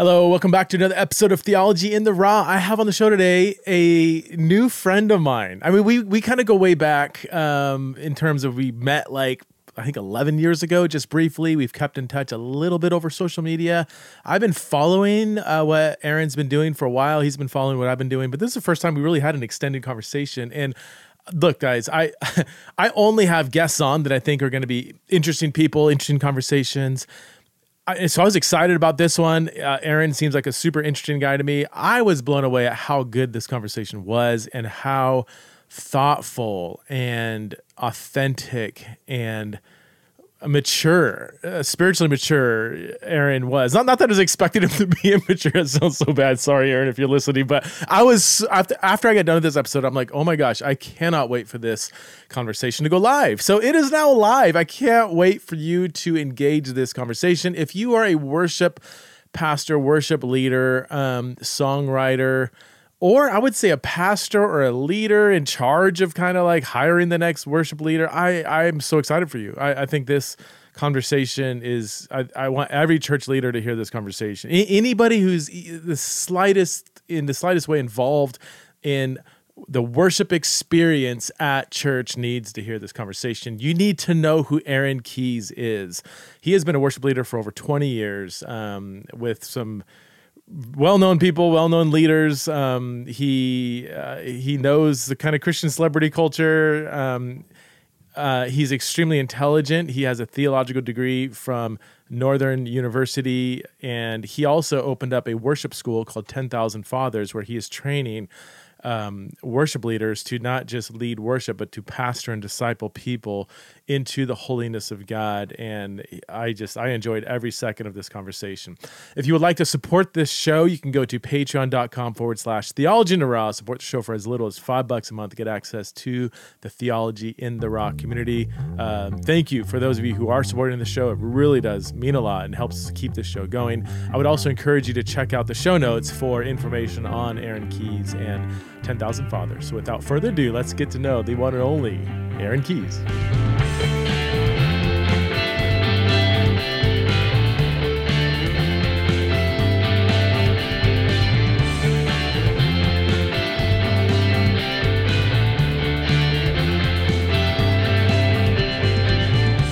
Hello, welcome back to another episode of Theology in the Raw. I have on the show today a new friend of mine. I mean, we we kind of go way back um, in terms of we met like I think 11 years ago, just briefly. We've kept in touch a little bit over social media. I've been following uh, what Aaron's been doing for a while. He's been following what I've been doing, but this is the first time we really had an extended conversation. And look, guys, I I only have guests on that I think are going to be interesting people, interesting conversations. I, so I was excited about this one. Uh, Aaron seems like a super interesting guy to me. I was blown away at how good this conversation was and how thoughtful and authentic and mature, uh, spiritually mature Aaron was. Not, not that I was expecting him to be immature. It sounds so bad. Sorry, Aaron, if you're listening. But I was, after, after I got done with this episode, I'm like, oh my gosh, I cannot wait for this conversation to go live. So it is now live. I can't wait for you to engage this conversation. If you are a worship pastor, worship leader, um, songwriter, or I would say a pastor or a leader in charge of kind of like hiring the next worship leader. I I'm so excited for you. I, I think this conversation is I, I want every church leader to hear this conversation. A- anybody who's the slightest in the slightest way involved in the worship experience at church needs to hear this conversation. You need to know who Aaron Keyes is. He has been a worship leader for over 20 years um, with some well-known people, well-known leaders. Um, he uh, he knows the kind of Christian celebrity culture. Um, uh, he's extremely intelligent. He has a theological degree from Northern University, and he also opened up a worship school called Ten Thousand Fathers, where he is training um, worship leaders to not just lead worship, but to pastor and disciple people into the holiness of God. And I just, I enjoyed every second of this conversation. If you would like to support this show, you can go to patreon.com forward slash theology in the raw. Support the show for as little as five bucks a month to get access to the theology in the raw community. Um, thank you for those of you who are supporting the show. It really does mean a lot and helps keep this show going. I would also encourage you to check out the show notes for information on Aaron Keyes and 10,000 Fathers. So without further ado, let's get to know the one and only Aaron Keyes.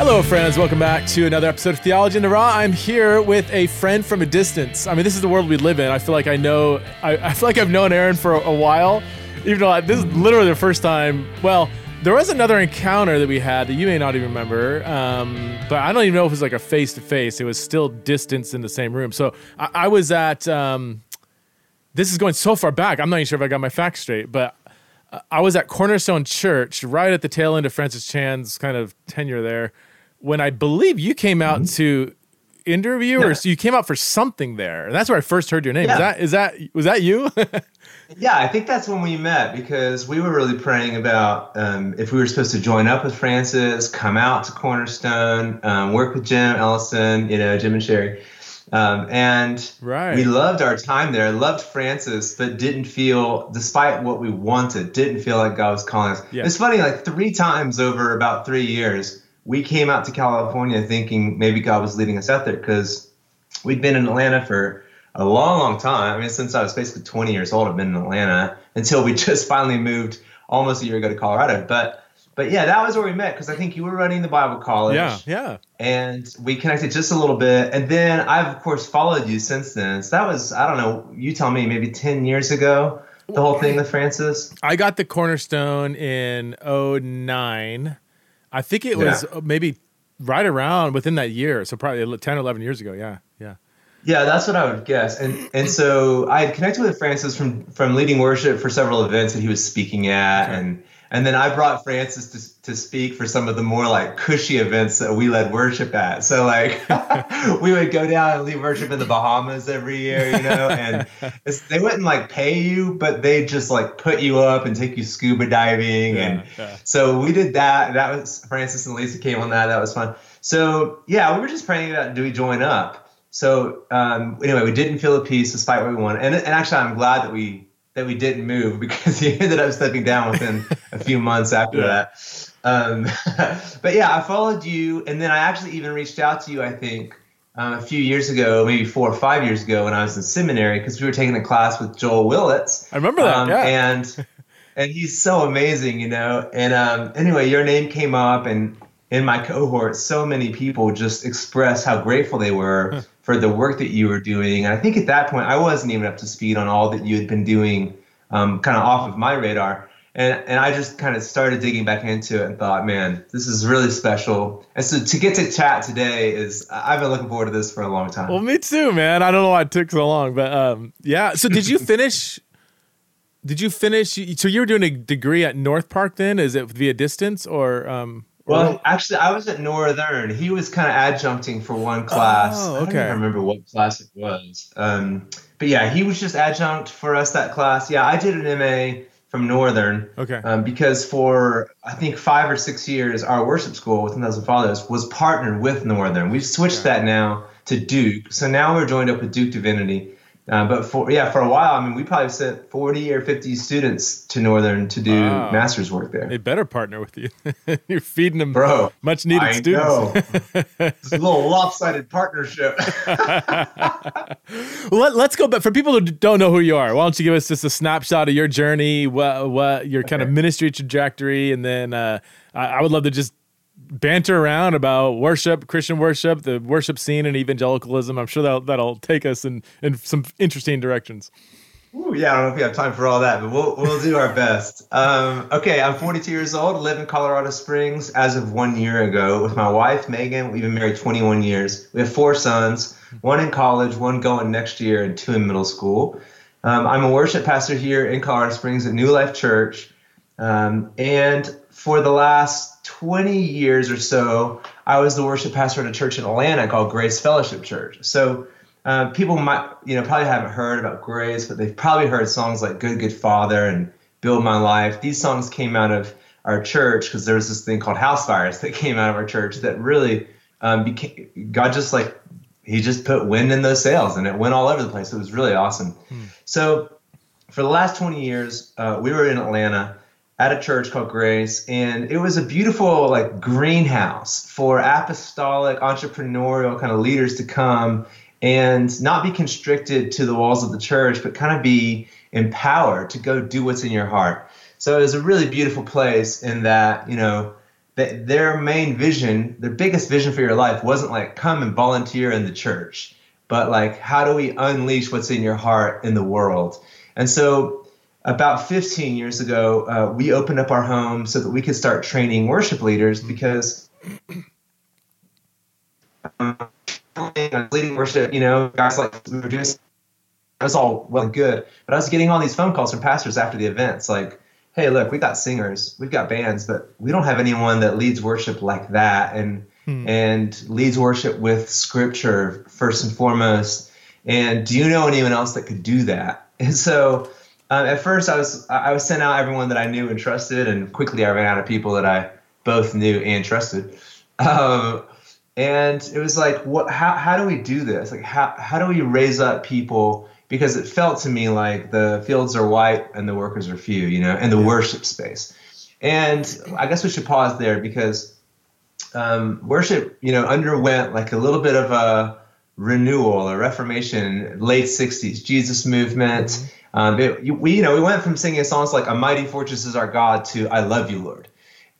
Hello, friends. Welcome back to another episode of Theology in the Raw. I'm here with a friend from a distance. I mean, this is the world we live in. I feel like I know, I, I feel like I've known Aaron for a, a while, even though I, this is literally the first time. Well, there was another encounter that we had that you may not even remember, um, but I don't even know if it was like a face to face. It was still distance in the same room. So I, I was at, um, this is going so far back, I'm not even sure if I got my facts straight, but I was at Cornerstone Church right at the tail end of Francis Chan's kind of tenure there when I believe you came out mm-hmm. to interview or so you came out for something there. And that's where I first heard your name. Yeah. Is that is that was that you? yeah, I think that's when we met because we were really praying about um, if we were supposed to join up with Francis, come out to Cornerstone, um, work with Jim Ellison, you know, Jim and Sherry. Um, and right. we loved our time there, loved Francis, but didn't feel, despite what we wanted, didn't feel like God was calling us. Yeah. It's funny, like three times over about three years, we came out to California thinking maybe God was leading us out there because we'd been in Atlanta for a long, long time. I mean, since I was basically 20 years old, I've been in Atlanta until we just finally moved almost a year ago to Colorado. But but yeah, that was where we met because I think you were running the Bible college. Yeah, yeah. And we connected just a little bit, and then I've of course followed you since then. So that was I don't know. You tell me, maybe 10 years ago. The whole thing with Francis. I got the cornerstone in 09 I think it was yeah. Uh, maybe right around within that year. So probably 10 or 11 years ago. Yeah. Yeah. Yeah, that's what I would guess. And and so I had connected with Francis from from leading worship for several events that he was speaking at okay. and and then I brought Francis to, to speak for some of the more like cushy events that we led worship at. So like we would go down and lead worship in the Bahamas every year, you know, and they wouldn't like pay you, but they just like put you up and take you scuba diving. Yeah, and yeah. so we did that. That was Francis and Lisa came on that. That was fun. So yeah, we were just praying about do we join up? So um, anyway, we didn't feel a peace despite what we wanted. And, and actually, I'm glad that we that we didn't move because he ended up stepping down within a few months after that. Um, but yeah, I followed you, and then I actually even reached out to you. I think um, a few years ago, maybe four or five years ago, when I was in seminary, because we were taking a class with Joel Willitts. I remember that. Um, yeah. And and he's so amazing, you know. And um, anyway, your name came up, and in my cohort, so many people just expressed how grateful they were for the work that you were doing. And I think at that point, I wasn't even up to speed on all that you had been doing, um, kind of off of my radar. And, and I just kind of started digging back into it and thought, man, this is really special. And so to get to chat today is, I've been looking forward to this for a long time. Well, me too, man. I don't know why it took so long, but um, yeah. So did you finish? did you finish? So you were doing a degree at North Park then? Is it via distance or? Um, well, actually, I was at Northern. He was kind of adjuncting for one class. Oh, I don't okay. remember what class it was. Um, but yeah, he was just adjunct for us that class. Yeah, I did an MA from Northern. okay. Um, because for I think five or six years, our worship school with 10,000 Fathers was partnered with Northern. We've switched that now to Duke. So now we're joined up with Duke Divinity. Uh, but for yeah, for a while, I mean, we probably sent 40 or 50 students to Northern to do Wow. master's work there. they better partner with you. You're feeding them Bro, much needed I students. know. it's a little lopsided partnership. Let, us go back for people who don't know who you are. Why don't you give us just a snapshot of your journey, what, what your kind of ministry trajectory, and then uh, I, I would love to just banter around about worship, Christian worship, the worship scene, and evangelicalism. I'm sure that'll, that'll take us in, in some interesting directions. Ooh, yeah, I don't know if we have time for all that, but we'll we'll do our best. Um, okay, I'm 42 years old, live in Colorado Springs as of one year ago with my wife Megan. We've been married 21 years. We have four sons, one in college, one going next year, and two in middle school. Um, I'm a worship pastor here in Colorado Springs at New Life Church, um, and for the last 20 years or so, I was the worship pastor at a church in Atlanta called Grace Fellowship Church. So uh, people might, you know, probably haven't heard about Grace, but they've probably heard songs like "Good Good Father" and "Build My Life." These songs came out of our church because there was this thing called Housefires that came out of our church that really um, became God just like He just put wind in those sails and it went all over the place. It was really awesome. So for the last 20 years, uh, we were in Atlanta at a church called Grace, and it was a beautiful like greenhouse for apostolic, entrepreneurial kind of leaders to come and not be constricted to the walls of the church, but kind of be empowered to go do what's in your heart. So it was a really beautiful place in that, you know, that their main vision, their biggest vision for your life wasn't like come and volunteer in the church, but like how do we unleash what's in your heart in the world? And so about 15 years ago, uh, we opened up our home so that we could start training worship leaders because um, leading worship, you know, guys like we were doing that's all well and good. But I was getting all these phone calls from pastors after the events like, hey, look, we got singers, we've got bands, but we don't have anyone that leads worship like that and and leads worship with scripture first and foremost. And do you know anyone else that could do that? And so um, at first I was I was sent out everyone that I knew and trusted, and quickly I ran out of people that I both knew and trusted. Um, and it was like, what? How, how do we do this? Like, how, how do we raise up people? Because it felt to me like the fields are white and the workers are few, you know, in the worship space. And I guess we should pause there because um, worship, you know, underwent like a little bit of a renewal, a reformation, late '60s Jesus movement. Um, we, you know, we went from singing songs like "A Mighty Fortress Is Our God" to "I Love You, Lord,"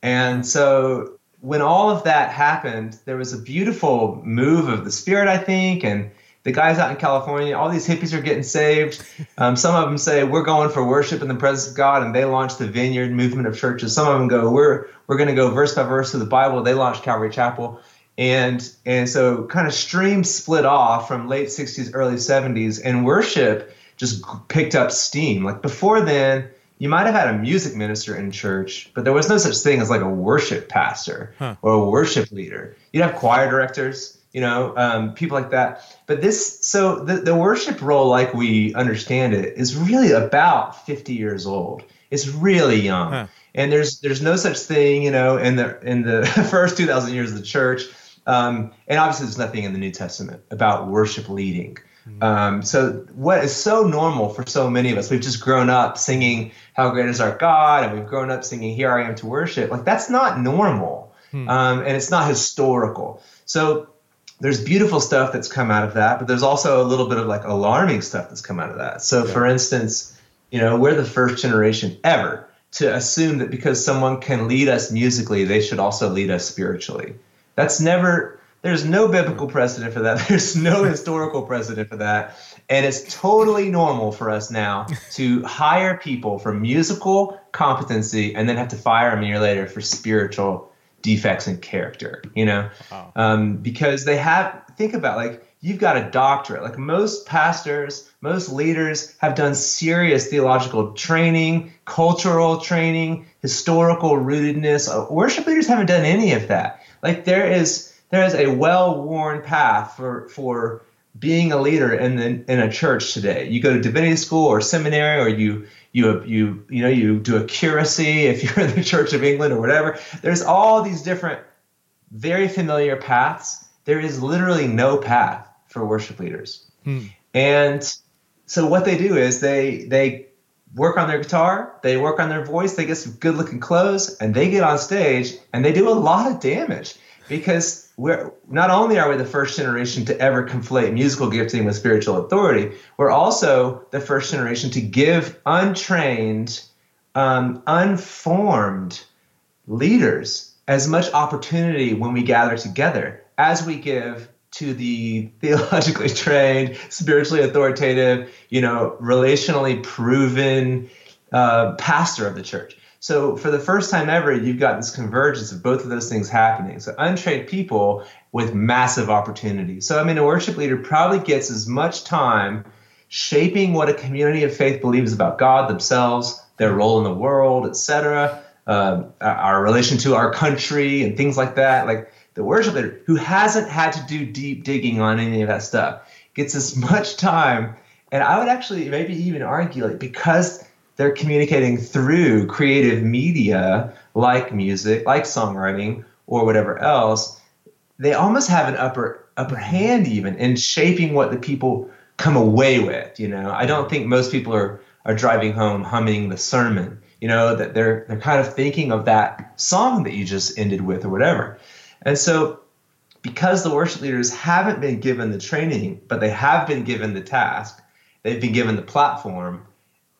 and so when all of that happened, there was a beautiful move of the Spirit, I think, and the guys out in California, all these hippies are getting saved. Um, some of them say we're going for worship in the presence of God, and they launched the Vineyard movement of churches. Some of them go we're we're going to go verse by verse through the Bible. They launched Calvary Chapel, and and so kind of streams split off from late '60s, early '70s, and worship just picked up steam. Like before then, you might have had a music minister in church, but there was no such thing as like a worship pastor Huh. or a worship leader. You'd have choir directors, you know, um, people like that. But this, so the, the worship role, like we understand it, is really about 50 years old. It's really young. Huh. And there's there's no such thing, you know, in the in the first 2,000 years of the church. Um, and obviously, there's nothing in the New Testament about worship leading. Um, so what is so normal for so many of us, we've just grown up singing "How Great Is Our God" and we've grown up singing "Here I Am to Worship." Like that's not normal, um, and it's not historical. So there's beautiful stuff that's come out of that, but there's also a little bit of like alarming stuff that's come out of that. So, yeah. for instance, you know, we're the first generation ever to assume that because someone can lead us musically, they should also lead us spiritually. That's never, there's no biblical precedent for that. There's no historical precedent for that. And it's totally normal for us now to hire people for musical competency and then have to fire them a year later for spiritual defects in character, you know? Wow. Um, because they have, think about like, you've got a doctorate. Like most pastors, most leaders have done serious theological training, cultural training, historical rootedness. Uh, worship leaders haven't done any of that. Like there is there is a well-worn path for for being a leader in the, in a church today. You go to divinity school or seminary, or you you you you know you do a curacy if you're in the Church of England or whatever. There's all these different, very familiar paths. There is literally no path for worship leaders, hmm. and so what they do is they they work on their guitar, they work on their voice, they get some good looking clothes, and they get on stage and they do a lot of damage because we're not only are we the first generation to ever conflate musical gifting with spiritual authority, we're also the first generation to give untrained, um, unformed leaders as much opportunity when we gather together as we give to the theologically trained, spiritually authoritative, you know, relationally proven uh, pastor of the church. So for the first time ever, you've got this convergence of both of those things happening. So untrained people with massive opportunity. So I mean, a worship leader probably gets as much time shaping what a community of faith believes about God themselves, their role in the world, etc., uh, our relation to our country, and things like that. Like the worship leader who hasn't had to do deep digging on any of that stuff gets as much time. And I would actually maybe even argue like because they're communicating through creative media like music, like songwriting, or whatever else, they almost have an upper upper hand even in shaping what the people come away with. You know, I don't think most people are are driving home humming the sermon. You know that they're they're kind of thinking of that song that you just ended with or whatever. And so because the worship leaders haven't been given the training, but they have been given the task, they've been given the platform,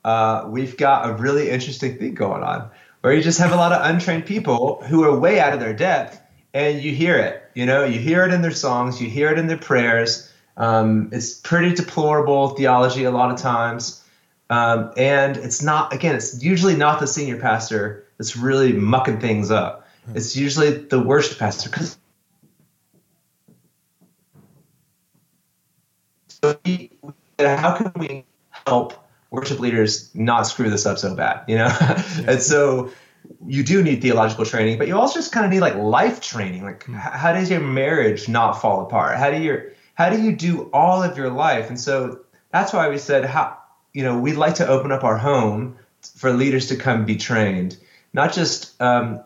uh, we've got a really interesting thing going on where you just have a lot of untrained people who are way out of their depth and you hear it you know you hear it in their songs you hear it in their prayers. Um, it's pretty deplorable theology a lot of times. Um, and it's not again it's usually not the senior pastor that's really mucking things up. Hmm. it's usually the worst pastor because how can we help worship leaders not screw this up so bad, you know? and so you do need theological training, but you also just kind of need like life training. Like mm. how does your marriage not fall apart? How do you how do you do all of your life? And so that's why we said how you know we'd like to open up our home for leaders to come be trained, not just um,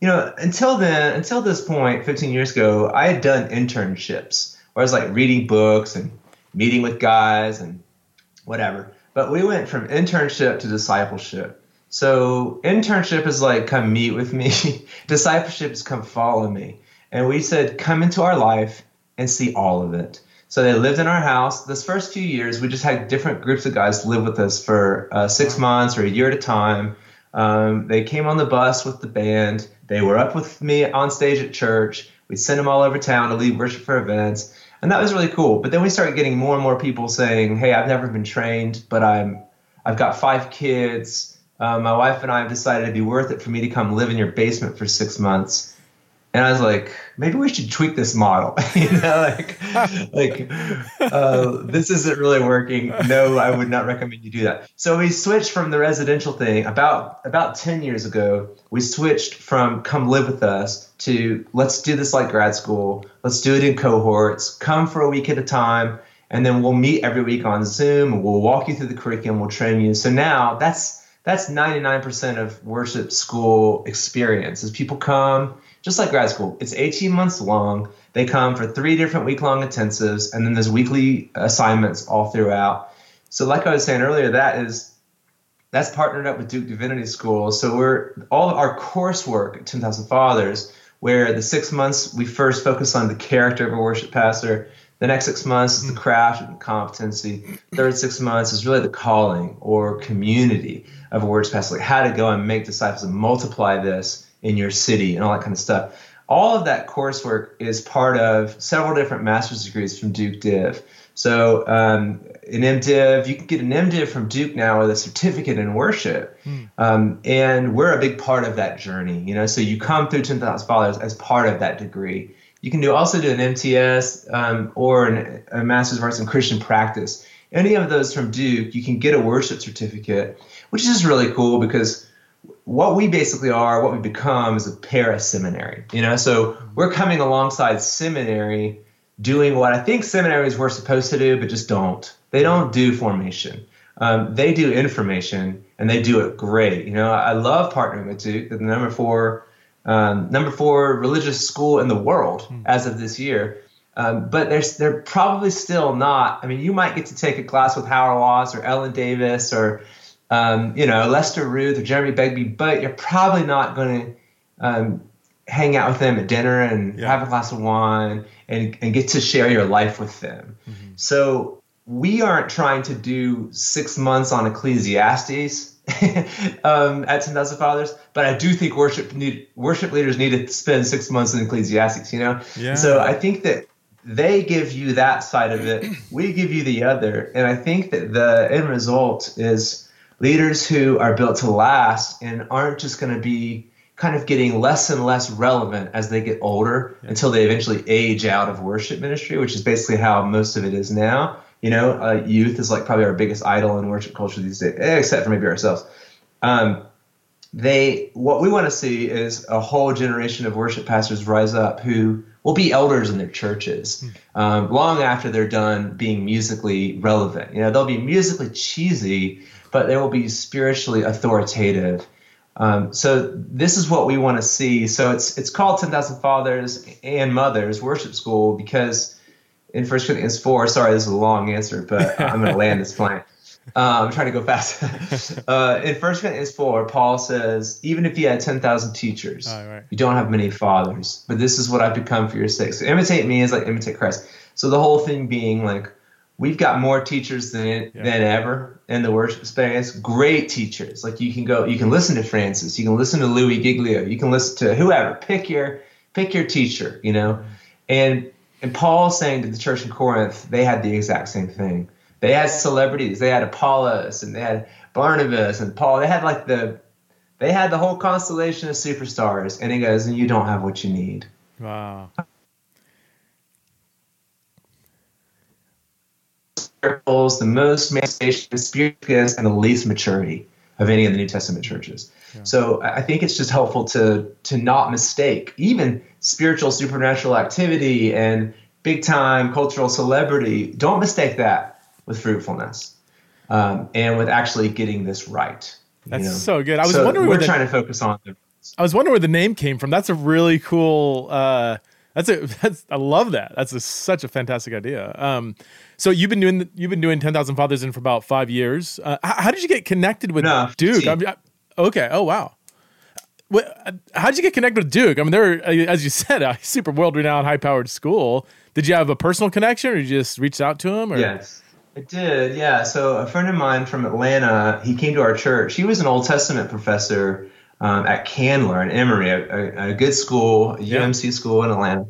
you know until then until this point 15 years ago I had done internships where I was like reading books and meeting with guys and whatever. But we went from internship to discipleship. So internship is like come meet with me. discipleship is come follow me. And we said come into our life and see all of it. So they lived in our house. This first few years, we just had different groups of guys live with us for uh, six months or a year at a time. Um, they came on the bus with the band. They were up with me on stage at church. We'd send them all over town to lead worship for events and that was really cool. But then we started getting more and more people saying, "Hey, I've never been trained, but I'm I've got five kids. Uh, my wife and I have decided it'd be worth it for me to come live in your basement for six months." And I was like, maybe we should tweak this model. you know, like, like uh, this isn't really working. No, I would not recommend you do that. So we switched from the residential thing about about ten years ago. We switched from come live with us to let's do this like grad school. Let's do it in cohorts. Come for a week at a time, and then we'll meet every week on Zoom. And we'll walk you through the curriculum. We'll train you. So now that's that's 99% of worship school experience is people come just like grad school. It's 18 months long. They come for three different week long intensives, and then there's weekly assignments all throughout. So, like I was saying earlier, that is that's partnered up with Duke Divinity School. So we're all of our coursework at 10,000 Fathers where the six months we first focus on the character of a worship pastor. The next six months is the mm. craft and competency. Third six months is really the calling or community of a worship pastor, like how to go and make disciples and multiply this in your city and all that kind of stuff. All of that coursework is part of several different master's degrees from Duke Div. So um, an MDiv, you can get an MDiv from Duke now with a certificate in worship, mm. um, and we're a big part of that journey. You know, so you come through Ten Thousand Fathers as part of that degree. You can do also do an MTS um, or an, a Master's of Arts in Christian Practice. Any of those from Duke, you can get a worship certificate, which is really cool because what we basically are, what we become, is a para seminary. You know, so we're coming alongside seminary doing what I think seminaries were supposed to do, but just don't. They don't do formation. Um, they do information, and they do it great. You know, I love partnering with Duke, the number four, um, number four religious school in the world mm. as of this year. Um, but they're, they're probably still not. I mean, you might get to take a class with Hauerwas or Ellen Davis or, um, you know, Lester Ruth or Jeremy Begbie, but you're probably not going to um, hang out with them at dinner and yeah. have a glass of wine and, and get to share your life with them. Mm-hmm. So we aren't trying to do six months on Ecclesiastes um, at 10,000 Fathers, but I do think worship need, worship leaders need to spend six months in Ecclesiastes, you know? Yeah. So I think that they give you that side of it, we give you the other. And I think that the end result is leaders who are built to last and aren't just going to be kind of getting less and less relevant as they get older yeah. until they eventually age out of worship ministry, which is basically how most of it is now. You know, uh, youth is like probably our biggest idol in worship culture these days, eh, except for maybe ourselves. Um, they, what we want to see is a whole generation of worship pastors rise up who will be elders in their churches hmm. um, long after they're done being musically relevant. You know, they'll be musically cheesy, but they will be spiritually authoritative um, so this is what we want to see. So it's it's called Ten Thousand Fathers and Mothers Worship School because in First Corinthians four. Sorry, this is a long answer, but I'm going to land this plane. Uh, I'm trying to go fast. uh, in First Corinthians four, Paul says, "Even if you had ten thousand teachers, oh, right. you don't have many fathers. But this is what I've become for your sake. So imitate me is like imitate Christ. So the whole thing being like." We've got more teachers than yeah. than ever in the worship space. Great teachers. Like you can go, you can listen to Francis, you can listen to Louis Giglio, you can listen to whoever. Pick your pick your teacher. You know, and and Paul saying to the church in Corinth, they had the exact same thing. They had celebrities. They had Apollos and they had Barnabas and Paul. They had like the they had the whole constellation of superstars. And he goes, and you don't have what you need. Wow. The most manifestation of spirit gifts, and the least maturity of any of the New Testament churches. Yeah. So I think it's just helpful to to not mistake even spiritual supernatural activity and big time cultural celebrity. Don't mistake that with fruitfulness um, and with actually getting this right. That's you know? so good. I was so wondering. We're trying the, to focus on. The, I was wondering where the name came from. That's a really cool. Uh, that's a that's I love that. That's a, such a fantastic idea. Um, so you've been doing you've been doing Ten Thousand Fathers in for about five years. Uh, how, how, did you get connected with no, Duke? I mean, I, okay. Oh wow. What, how did you get connected with Duke? I mean, they're as you said a super world renowned, high powered school. Did you have a personal connection, or you just reached out to him? Or? Yes. I did, yeah. So a friend of mine from Atlanta, he came to our church. He was an Old Testament professor um, at Candler and Emory, a, a, a good school, a UMC school in Atlanta.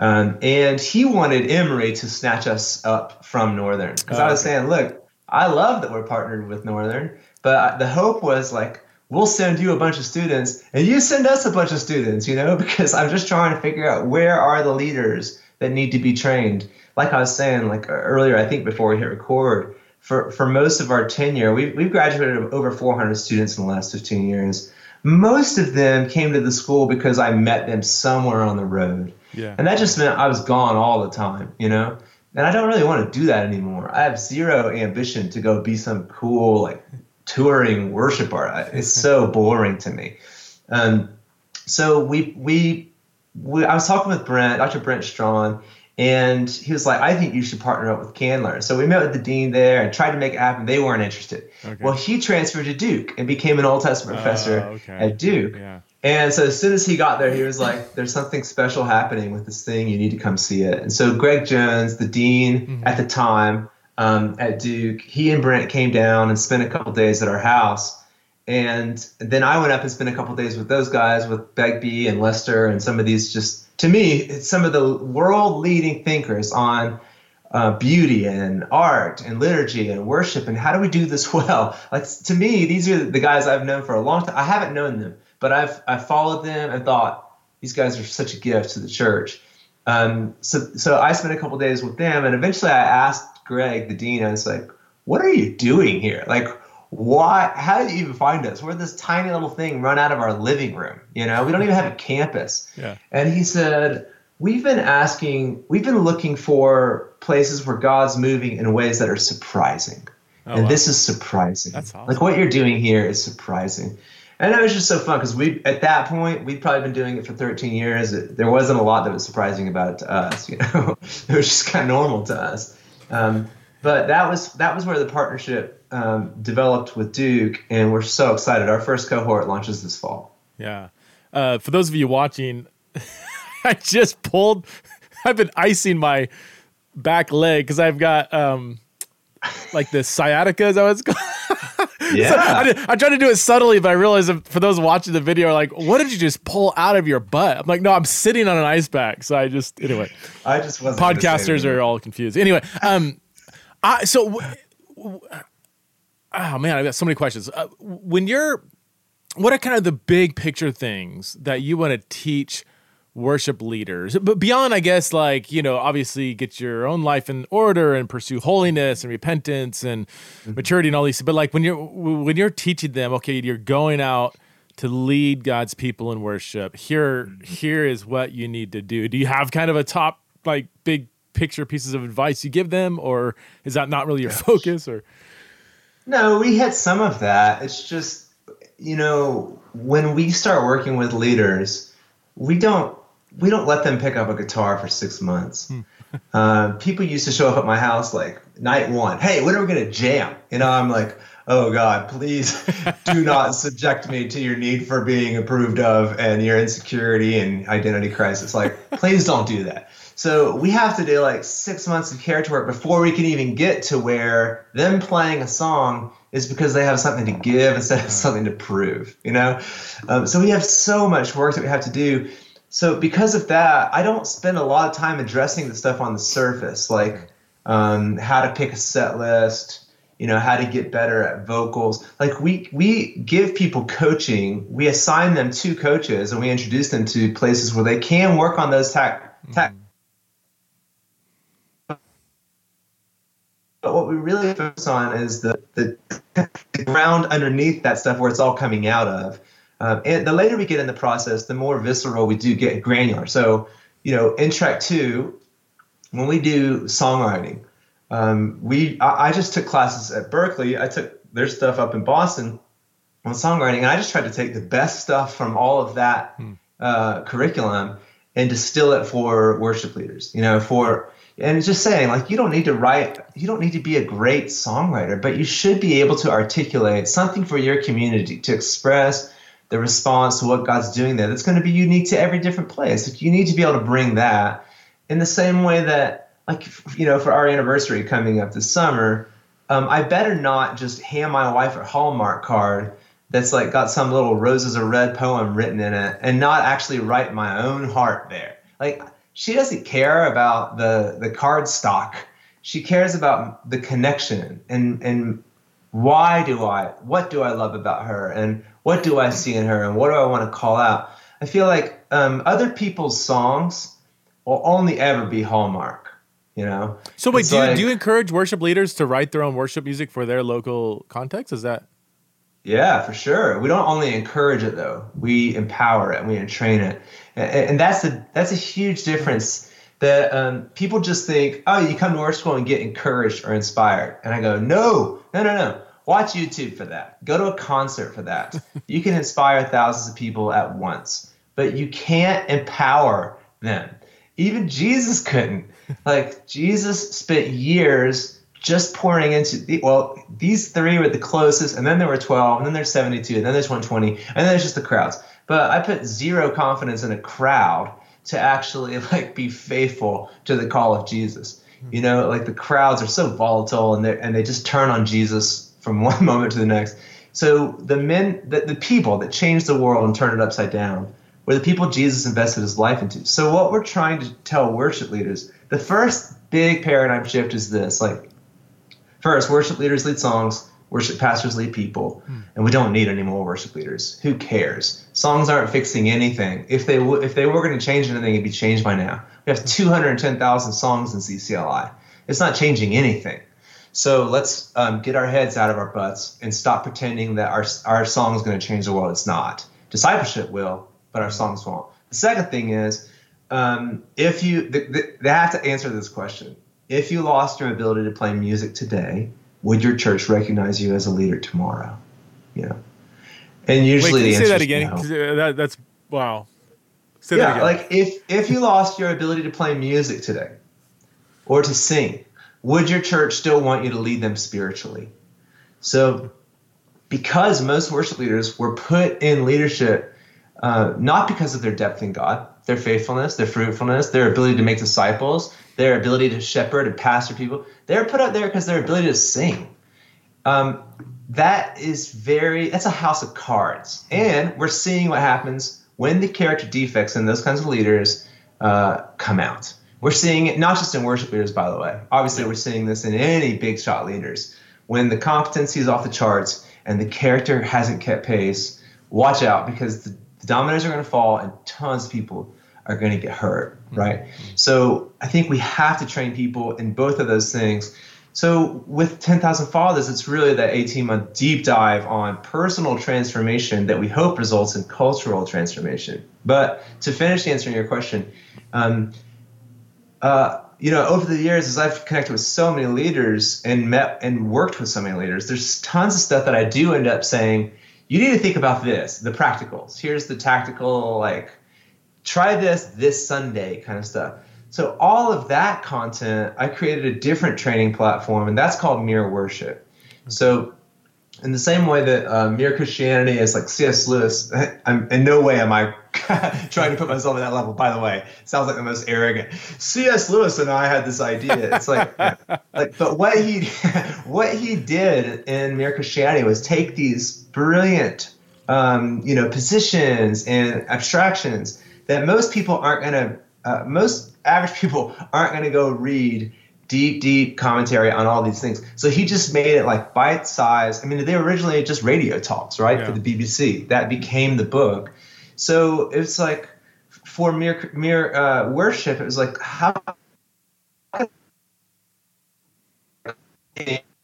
Um, and he wanted Emory to snatch us up from Northern because I was saying, look, I love that we're partnered with Northern, but the hope was like we'll send you a bunch of students and you send us a bunch of students, you know, because I'm just trying to figure out where are the leaders that need to be trained. Like I was saying, like earlier, I think before we hit record, for for most of our tenure, we've we've graduated over 400 students in the last 15 years. Most of them came to the school because I met them somewhere on the road. Yeah. And that just meant I was gone all the time, you know? And I don't really want to do that anymore. I have zero ambition to go be some cool, like, touring worship art. It's so boring to me. Um, so we, we, we, I was talking with Brent, Dr. Brent Strawn, and he was like, I think you should partner up with Candler. So we met with the dean there and tried to make it happen. They weren't interested. Okay. Well, he transferred to Duke and became an Old Testament professor uh, okay. at Duke. Yeah. And so as soon as he got there, he was like, "There's something special happening with this thing. You need to come see it." And so Greg Jones, the dean mm-hmm. at the time um, at Duke, he and Brent came down and spent a couple days at our house. And then I went up and spent a couple days with those guys, with Begbie and Lester, and some of these just to me, it's some of the world leading thinkers on uh, beauty and art and liturgy and worship and how do we do this well. Like to me, these are the guys I've known for a long time. I haven't known them but I've I followed them and thought these guys are such a gift to the church. Um, so so I spent a couple days with them, and eventually I asked Greg, the dean, I was like, "What are you doing here? Like, why? How did you even find us? We're this tiny little thing run out of our living room. You know, we don't even have a campus." Yeah. And he said, "We've been asking, we've been looking for places where God's moving in ways that are surprising." Oh, and wow. this is surprising. That's awesome. Like what you're doing here is surprising. And it was just so fun because we, at that point, we'd probably been doing it for 13 years. It, there wasn't a lot that was surprising about it to us. You know, it was just kind of normal to us. Um, but that was that was where the partnership um, developed with Duke, and we're so excited. Our first cohort launches this fall. Yeah. Uh, for those of you watching, I just pulled. I've been icing my back leg because I've got um, like the sciatica. Is that what it's called? Yeah. So I, did, I, tried to do it subtly, but I realized for those watching the video are like, what did you just pull out of your butt? I'm like, no, I'm sitting on an ice pack. So I just, anyway. I just wasn't. Podcasters are all confused. Anyway, um, I, so, oh man, I've got so many questions. Uh, when you're, what are kind of the big picture things that you want to teach worship leaders but beyond i guess like you know obviously get your own life in order and pursue holiness and repentance and mm-hmm. maturity and all these but like when you're when you're teaching them okay you're going out to lead god's people in worship here mm-hmm. here is what you need to do do you have kind of a top like big picture pieces of advice you give them or is that not really your focus or no we had some of that it's just you know when we start working with leaders we don't we don't let them pick up a guitar for six months. Hmm. uh, people used to show up at my house like night one. Hey, when are we gonna jam? You know, I'm like, oh God, please do not subject me to your need for being approved of and your insecurity and identity crisis. Like, please don't do that. So we have to do like six months of character work before we can even get to where them playing a song is because they have something to give instead of something to prove. You know, um, so we have so much work that we have to do so because of that, I don't spend a lot of time addressing the stuff on the surface, like um, how to pick a set list, you know, how to get better at vocals. Like we we give people coaching, we assign them to coaches, and we introduce them to places where they can work on those tac. tac- But what we really focus on is the, the, the ground underneath that stuff where it's all coming out of. Um, and the later we get in the process, the more visceral we do get granular. So, you know, in track two, when we do songwriting, um, we I, I, just took classes at Berklee. I took their stuff up in Boston on songwriting, and I just tried to take the best stuff from all of that hmm. uh, curriculum and distill it for worship leaders. You know, for and just saying like you don't need to write, you don't need to be a great songwriter, but you should be able to articulate something for your community to express the response to what God's doing there that's going to be unique to every different place. You need to be able to bring that in the same way that, like, you know, for our anniversary coming up this summer, um, I better not just hand my wife a Hallmark card that's like got some little roses are red poem written in it and not actually write my own heart there. Like, she doesn't care about the the card stock. She cares about the connection and and why do I what do I love about her and what do I see in her and what do I want to call out? I feel like um, other people's songs will only ever be Hallmark, you know. So wait, do you, do you encourage worship leaders to write their own worship music for their local context? Is that? Yeah, for sure. We don't only encourage it though; we empower it and we train it, and, and that's a that's a huge difference. That um, people just think, oh, you come to our school and get encouraged or inspired, and I go, no, no, no, no. Watch YouTube for that. Go to a concert for that. you can inspire thousands of people at once, but you can't empower them. Even Jesus couldn't. Like Jesus spent years just pouring into the well, these three were the closest, and then there were 12, and then there's 72, and then there's 120, and then there's just the crowds. but I put zero confidence in a crowd to actually like be faithful to the call of Jesus. Hmm. You know, like the crowds are so volatile and they and they just turn on Jesus from one moment to the next. So the men, the, the people that changed the world and turned it upside down were the people Jesus invested his life into. So what we're trying to tell worship leaders, the first big paradigm shift is this: like, first, worship leaders lead songs, worship pastors lead people, hmm. and we don't need any more worship leaders. Who cares? Songs aren't fixing anything. If they w- if they were going to change anything, it'd be changed by now. We have 210,000 songs in CCLI. It's not changing anything. So let's um, get our heads out of our butts and stop pretending that our, our song is going to change the world. It's not. Discipleship will, but our songs won't. The second thing is, um, if you, they have to answer this question. If you lost your ability to play music today, would your church recognize you as a leader tomorrow? You know, and usually Wait, the answer say that again. No. That, that's wow. Say yeah, like if if you lost your ability to play music today, or to sing, would your church still want you to lead them spiritually? So, because most worship leaders were put in leadership uh, not because of their depth in God, their faithfulness, their fruitfulness, their ability to make disciples, their ability to shepherd and pastor people, they're put out there because their ability to sing. Um, that is very, that's a house of cards. And we're seeing what happens when the character defects in those kinds of leaders uh, come out. We're seeing it not just in worship leaders, by the way. Obviously, we're seeing this in any big shot leaders. When the competency is off the charts and the character hasn't kept pace, watch out because the, the dominoes are going to fall and tons of people are going to get hurt, mm-hmm. right? Mm-hmm. So I think we have to train people in both of those things. So with 10,000 Fathers, it's really that 18 month deep dive on personal transformation that we hope results in cultural transformation. But to finish answering your question, um, uh, you know, over the years, as I've connected with so many leaders and met and worked with so many leaders, there's tons of stuff that I do end up saying, you need to think about this, the practicals. Here's the tactical, like, try this this Sunday kind of stuff. So all of that content, I created a different training platform, and that's called Mere Worship. So in the same way that uh, mere Christianity is like C.S. Lewis, I'm, in no way am I trying to put myself at that level. By the way, sounds like the most arrogant. C.S. Lewis and I had this idea. It's like, like, but what he what he did in mere Christianity was take these brilliant, um, you know, positions and abstractions that most people aren't going to, uh, most average people aren't going to go read deep, deep commentary on all these things. So he just made it like bite size. I mean, they originally just radio talks, right, yeah. for the BBC. That became the book. So it's like for mere mere uh, worship, it was like how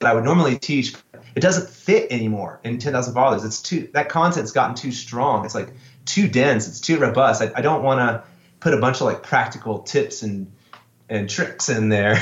I would normally teach. It doesn't fit anymore in 10,000 Fathers. It's too that content's gotten too strong. It's like too dense. It's too robust. I, I don't want to put a bunch of like practical tips and and tricks in there.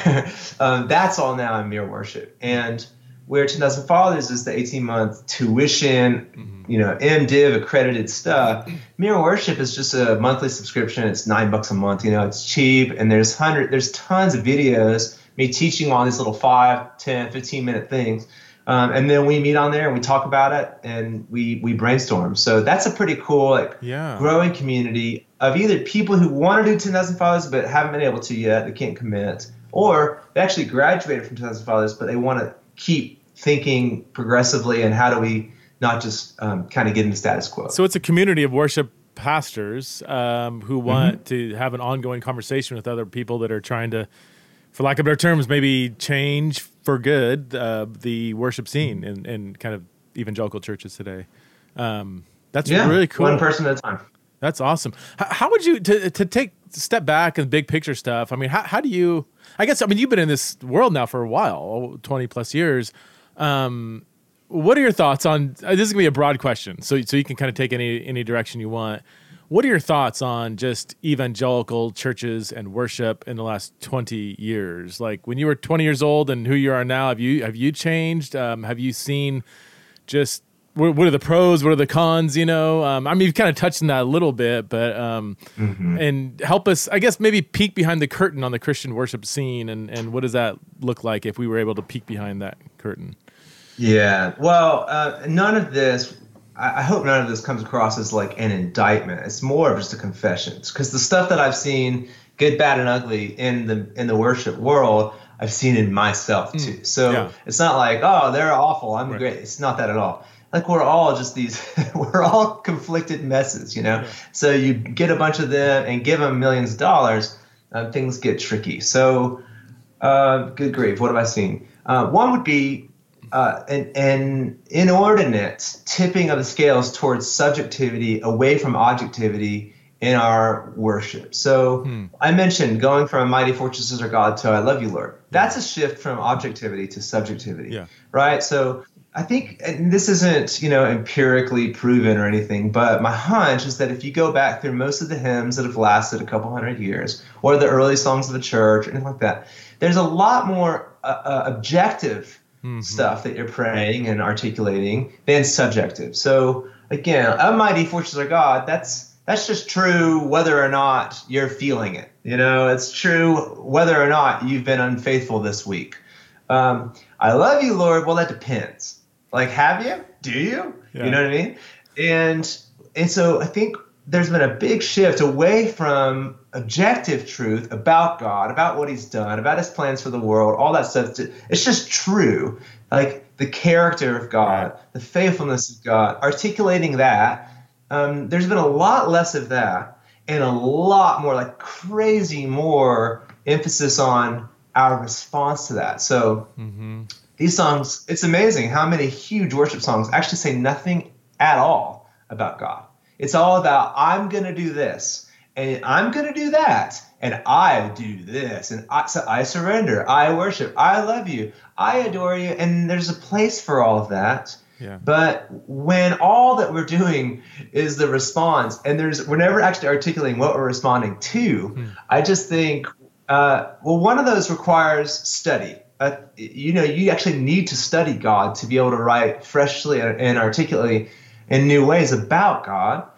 um, that's all now in mere worship. And where 10,000 Fathers is the 18 month tuition, mm-hmm. you know, MDiv accredited stuff. Mere Worship is just a monthly subscription. It's nine bucks a month. You know, it's cheap, and there's hundred, there's tons of videos me teaching on these little 5, 10, 15 minute things. Um, and then we meet on there and we talk about it and we we brainstorm. So that's a pretty cool like yeah. growing community of either people who want to do 10,000 followers but haven't been able to yet, they can't commit, or they actually graduated from 10,000 followers but they want to keep thinking progressively and how do we not just um, kind of get in the status quo. So it's a community of worship pastors um, who want mm-hmm. to have an ongoing conversation with other people that are trying to for lack of better terms, maybe change for good uh, the worship scene in, in kind of evangelical churches today. Um, that's yeah, really cool. One person at a time. That's awesome. How, how, would you to to take step back and big picture stuff? I mean, how how do you? I guess I mean you've been in this world now for a while, twenty plus years. Um, what are your thoughts on? Uh, this is gonna be a broad question, so so you can kind of take any any direction you want. What are your thoughts on just evangelical churches and worship in the last 20 years? Like when you were 20 years old and who you are now, have you have you changed? Um, have you seen just what, what, are the pros? What are the cons? You know, um, I mean, you've kind of touched on that a little bit, but um, mm-hmm. and help us, I guess, maybe peek behind the curtain on the Christian worship scene, and and what does that look like if we were able to peek behind that curtain? Yeah, well, uh, none of this I hope none of this comes across as like an indictment. It's more of just a confession. Because the stuff that I've seen, good, bad, and ugly, in the in the worship world, I've seen in myself hmm. too. So yeah. it's not like, oh, they're awful. I'm right. great. It's not that at all. Like we're all just these, we're all conflicted messes, you know. Yeah. So you get a bunch of them and give them millions of dollars, uh, things get tricky. So, uh, good grief, what have I seen? Uh, one would be uh, an, an, inordinate tipping of the scales towards subjectivity away from objectivity in our worship. So hmm. I mentioned going from mighty fortress is our God to I love you, Lord. That's a shift from objectivity to subjectivity, yeah. right? So I think this isn't, you know, empirically proven or anything, but my hunch is that if you go back through most of the hymns that have lasted a couple hundred years, or the early songs of the church, or anything like that, there's a lot more uh, uh, objective mm-hmm. stuff that you're praying and articulating than subjective. So again, a mighty forces of God, that's that's just true whether or not you're feeling it. You know, it's true whether or not you've been unfaithful this week. Um, I love you, Lord. Well, that depends. Like, have you? Do you? Yeah. You know what I mean? And and so I think there's been a big shift away from objective truth about God, about what He's done, about His plans for the world, all that stuff. It's just true. Like the character of God, the faithfulness of God, articulating that. Um, there's been a lot less of that and a lot more, like crazy more emphasis on our response to that. So mm-hmm. these songs, it's amazing how many huge worship songs actually say nothing at all about God. It's all about I'm going to do this and I'm going to do that and I do this and I, so I surrender. I worship. I love you. I adore you. And there's a place for all of that. Yeah. But when all that we're doing is the response, and there's we're never actually articulating what we're responding to, hmm. I just think, uh, well, one of those requires study. Uh, you know, you actually need to study God to be able to write freshly and articulately in new ways about God.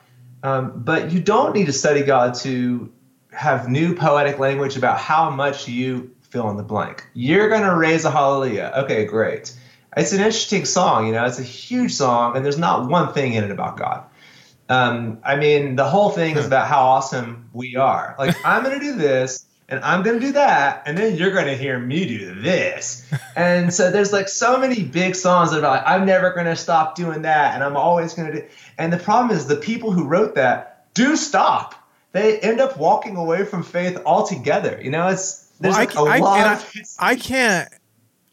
Um, but you don't need to study God to have new poetic language about how much you fill in the blank. You're going to raise a hallelujah. Okay, great. It's an interesting song, you know, it's a huge song, and there's not one thing in it about God. Um, I mean, the whole thing is about how awesome we are. Like, I'm going to do this, and I'm going to do that, and then you're going to hear me do this. and so there's like so many big songs that are like, I'm never going to stop doing that, and I'm always going to do. And the problem is the people who wrote that do stop. They end up walking away from faith altogether. You know, it's there's well, like I, a lot. I, I can't,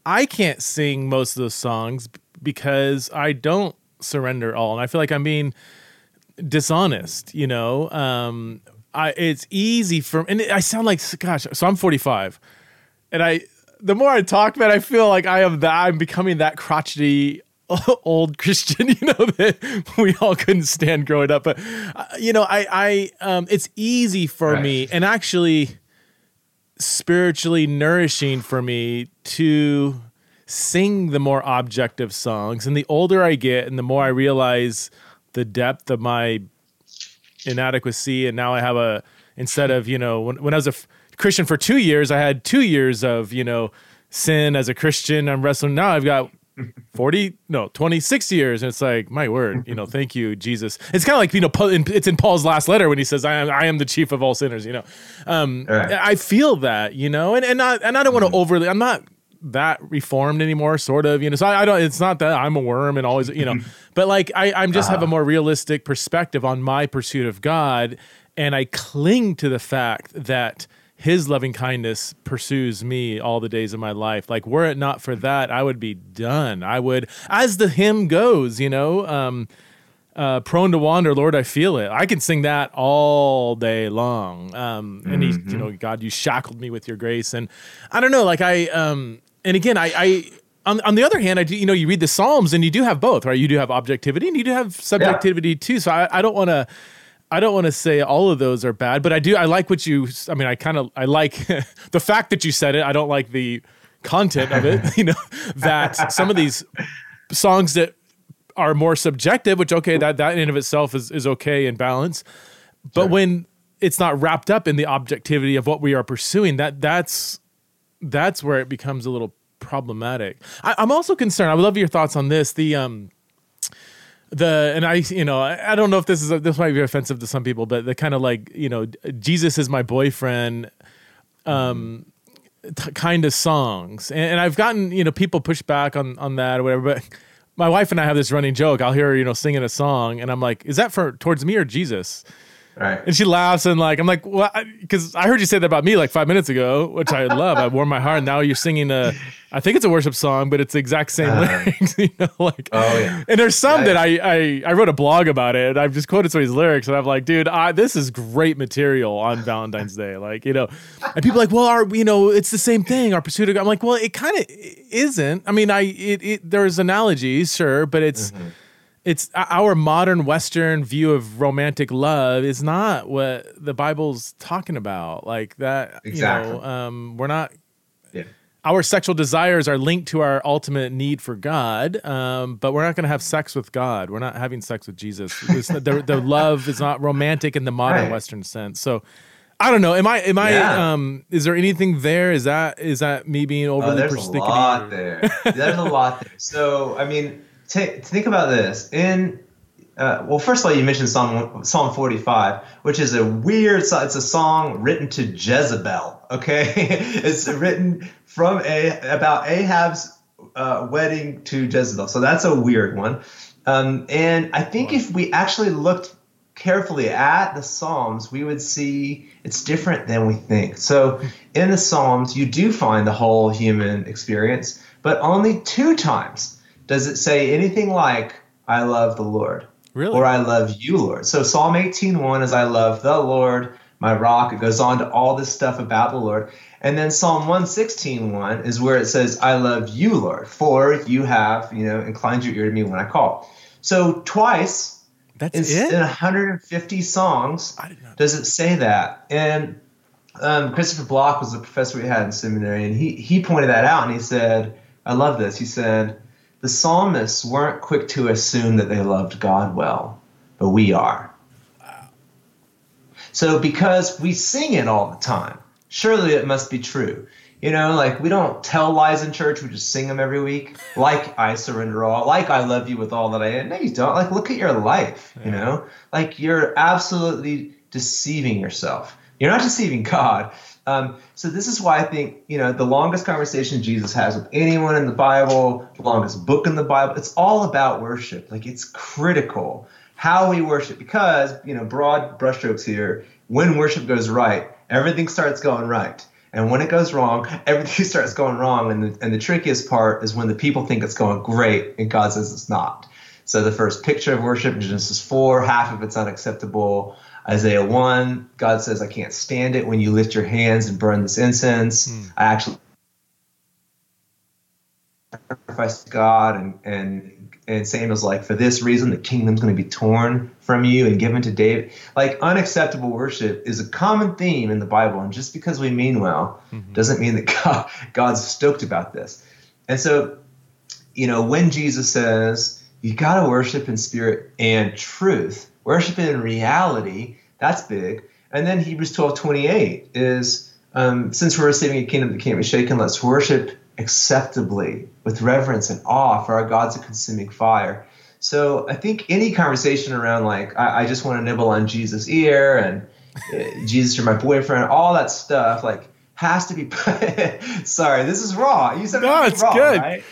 I can't sing most of those songs because I don't surrender all, and I feel like I'm being dishonest. You know, um, I it's easy for and I sound like gosh. So I'm 45, and I the more I talk, man, I feel like I am that I'm becoming that crotchety old Christian, you know, that we all couldn't stand growing up. But uh, you know, I I um, it's easy for right. me and actually spiritually nourishing for me to sing the more objective songs. And the older I get, and the more I realize the depth of my inadequacy and now i have a instead of you know when, when i was a f- christian for two years i had two years of you know sin as a christian i'm wrestling now i've got 40 no 26 years and it's like my word you know thank you jesus. It's kind of like you know it's in paul's last letter when he says i am i am the chief of all sinners you know? Um i feel that you know? And and not and i don't want to mm-hmm. overly i'm not that reformed anymore, sort of. You know, so I, I, don't. It's not that I'm a worm and always, you know, but like I, I'm just uh-huh. have a uh-huh. more realistic perspective on my pursuit of God, and I cling to the fact that His loving kindness pursues me all the days of my life. Like, were it not for that, I would be done. I would, as the hymn goes, you know. Um, uh, prone to wander, Lord, I feel it. I can sing that all day long. Um, and mm-hmm. he, you know, God, you shackled me with your grace. And I don't know, like I, um, and again, I, I on, on the other hand, I do, you know, you read the Psalms and you do have both, right? You do have objectivity and you do have subjectivity yeah. too. So I, I don't want to, I don't want to say all of those are bad, but I do, I like what you, I mean, I kind of, I like the fact that you said it. I don't like the content of it, you know, that some of these songs that are more subjective, which, okay, that, that in and of itself is, is okay in balance. But sure. when it's not wrapped up in the objectivity of what we are pursuing, that that's, that's where it becomes a little problematic. I, am also concerned. I would love your thoughts on this. The um, the and I you know I, I don't know if this is this might be offensive to some people, but the kind of like you know Jesus is my boyfriend, um, t- kind of songs, and, and I've gotten you know people push back on on that or whatever, but. My wife and I have this running joke. I'll hear her, you know, singing a song, and I'm like, "Is that for towards me or Jesus?" Right. And she laughs and like I'm like, well, because I heard you say that about me like five minutes ago, which I love. I warm my heart. And now you're singing a, I think it's a worship song, but it's the exact same uh, lyrics. You know, like oh yeah. And there's some that I, I I wrote a blog about it. And I've just quoted some of these lyrics, and I'm like, dude, I, this is great material on Valentine's Day. Like you know, and people are like, well, our you know, it's the same thing. Our pursuit of God. I'm like, well, it kind of isn't. I mean, I it, it there's analogies, sure, but it's. Mm-hmm it's our modern Western view of romantic love is not what the Bible's talking about. Like that, exactly. you know, um, we're not. Yeah. Our sexual desires are linked to our ultimate need for God, um, but we're not going to have sex with God. We're not having sex with Jesus. the, the love is not romantic in the modern right. Western sense. So, I don't know. Am I? Am yeah. I? Um, is there anything there? Is that? Is that me being oh, overly? Oh, there's a lot there. There's a lot there. So, I mean take, think about this. In uh, well, first of all, you mentioned Psalm Psalm 45, which is a weird. It's a song written to Jezebel. Okay, it's written from a about Ahab's uh, wedding to Jezebel. So that's a weird one. Um, and I think if we actually looked carefully at the Psalms, we would see it's different than we think. So in the Psalms, you do find the whole human experience, but only two times does it say anything like I love the Lord? Really? Or I love you, Lord. So Psalm 18:1 is I love the Lord, my rock. It goes on to all this stuff about the Lord. And then Psalm 116:1 is where it says, I love you, Lord, for you have, you know, inclined your ear to me when I call. So twice That's in, in 150 songs does it say that. And um, Christopher Block was the professor we had in seminary, and he he pointed that out and he said, I love this. He said, the psalmists weren't quick to assume that they loved God well, but we are. So, because we sing it all the time, surely it must be true. You know, like we don't tell lies in church, we just sing them every week. Like I surrender all, like I love you with all that I am. No, you don't. Like, look at your life, you know? Like you're absolutely deceiving yourself. You're not deceiving God. Um, so this is why I think you know the longest conversation Jesus has with anyone in the Bible, the longest book in the Bible, it's all about worship. Like it's critical how we worship because you know broad brushstrokes here. When worship goes right, everything starts going right. And when it goes wrong, everything starts going wrong. And the, and the trickiest part is when the people think it's going great and God says it's not. So the first picture of worship in Genesis 4, half of it's unacceptable. Isaiah 1, God says, I can't stand it when you lift your hands and burn this incense. Mm. I actually sacrifice to God and, and and Samuel's like, for this reason, the kingdom's going to be torn from you and given to David. Like, unacceptable worship is a common theme in the Bible. And just because we mean well mm-hmm. doesn't mean that God, God's stoked about this. And so, you know, when Jesus says, you got to worship in spirit and truth, worship in reality, that's big. And then Hebrews 12 28 is um, since we're receiving a kingdom that can't be shaken, let's worship acceptably with reverence and awe, for our God's a consuming fire. So I think any conversation around like I, I just want to nibble on Jesus' ear and uh, Jesus, you're my boyfriend, all that stuff, like has to be. Sorry, this is raw. You said no, it's raw, good. Right?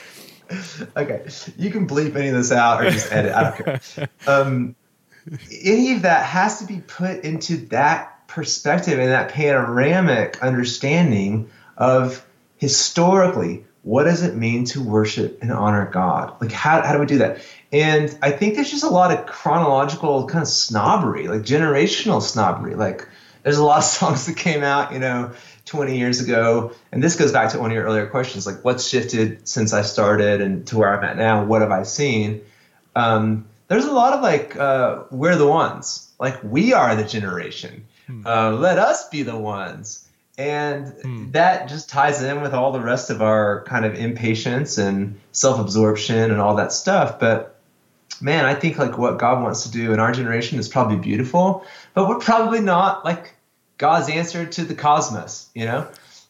okay, you can bleep any of this out or just edit. I don't care. Um, any of that has to be put into that perspective and that panoramic understanding of historically what does it mean to worship and honor God? Like, how, how do we do that? And I think there's just a lot of chronological kind of snobbery, like generational snobbery. Like, there's a lot of songs that came out, you know, 20 years ago. And this goes back to one of your earlier questions, like, what's shifted since I started and to where I'm at now? What have I seen? Um, there's a lot of like uh, we're the ones. Like we are the generation. Hmm. uh, let us be the ones. And hmm. that just ties in with all the rest of our kind of impatience and self-absorption and all that stuff. But man i think like what god wants to do in our generation is probably beautiful. But we're probably not like god's answer to the cosmos you know?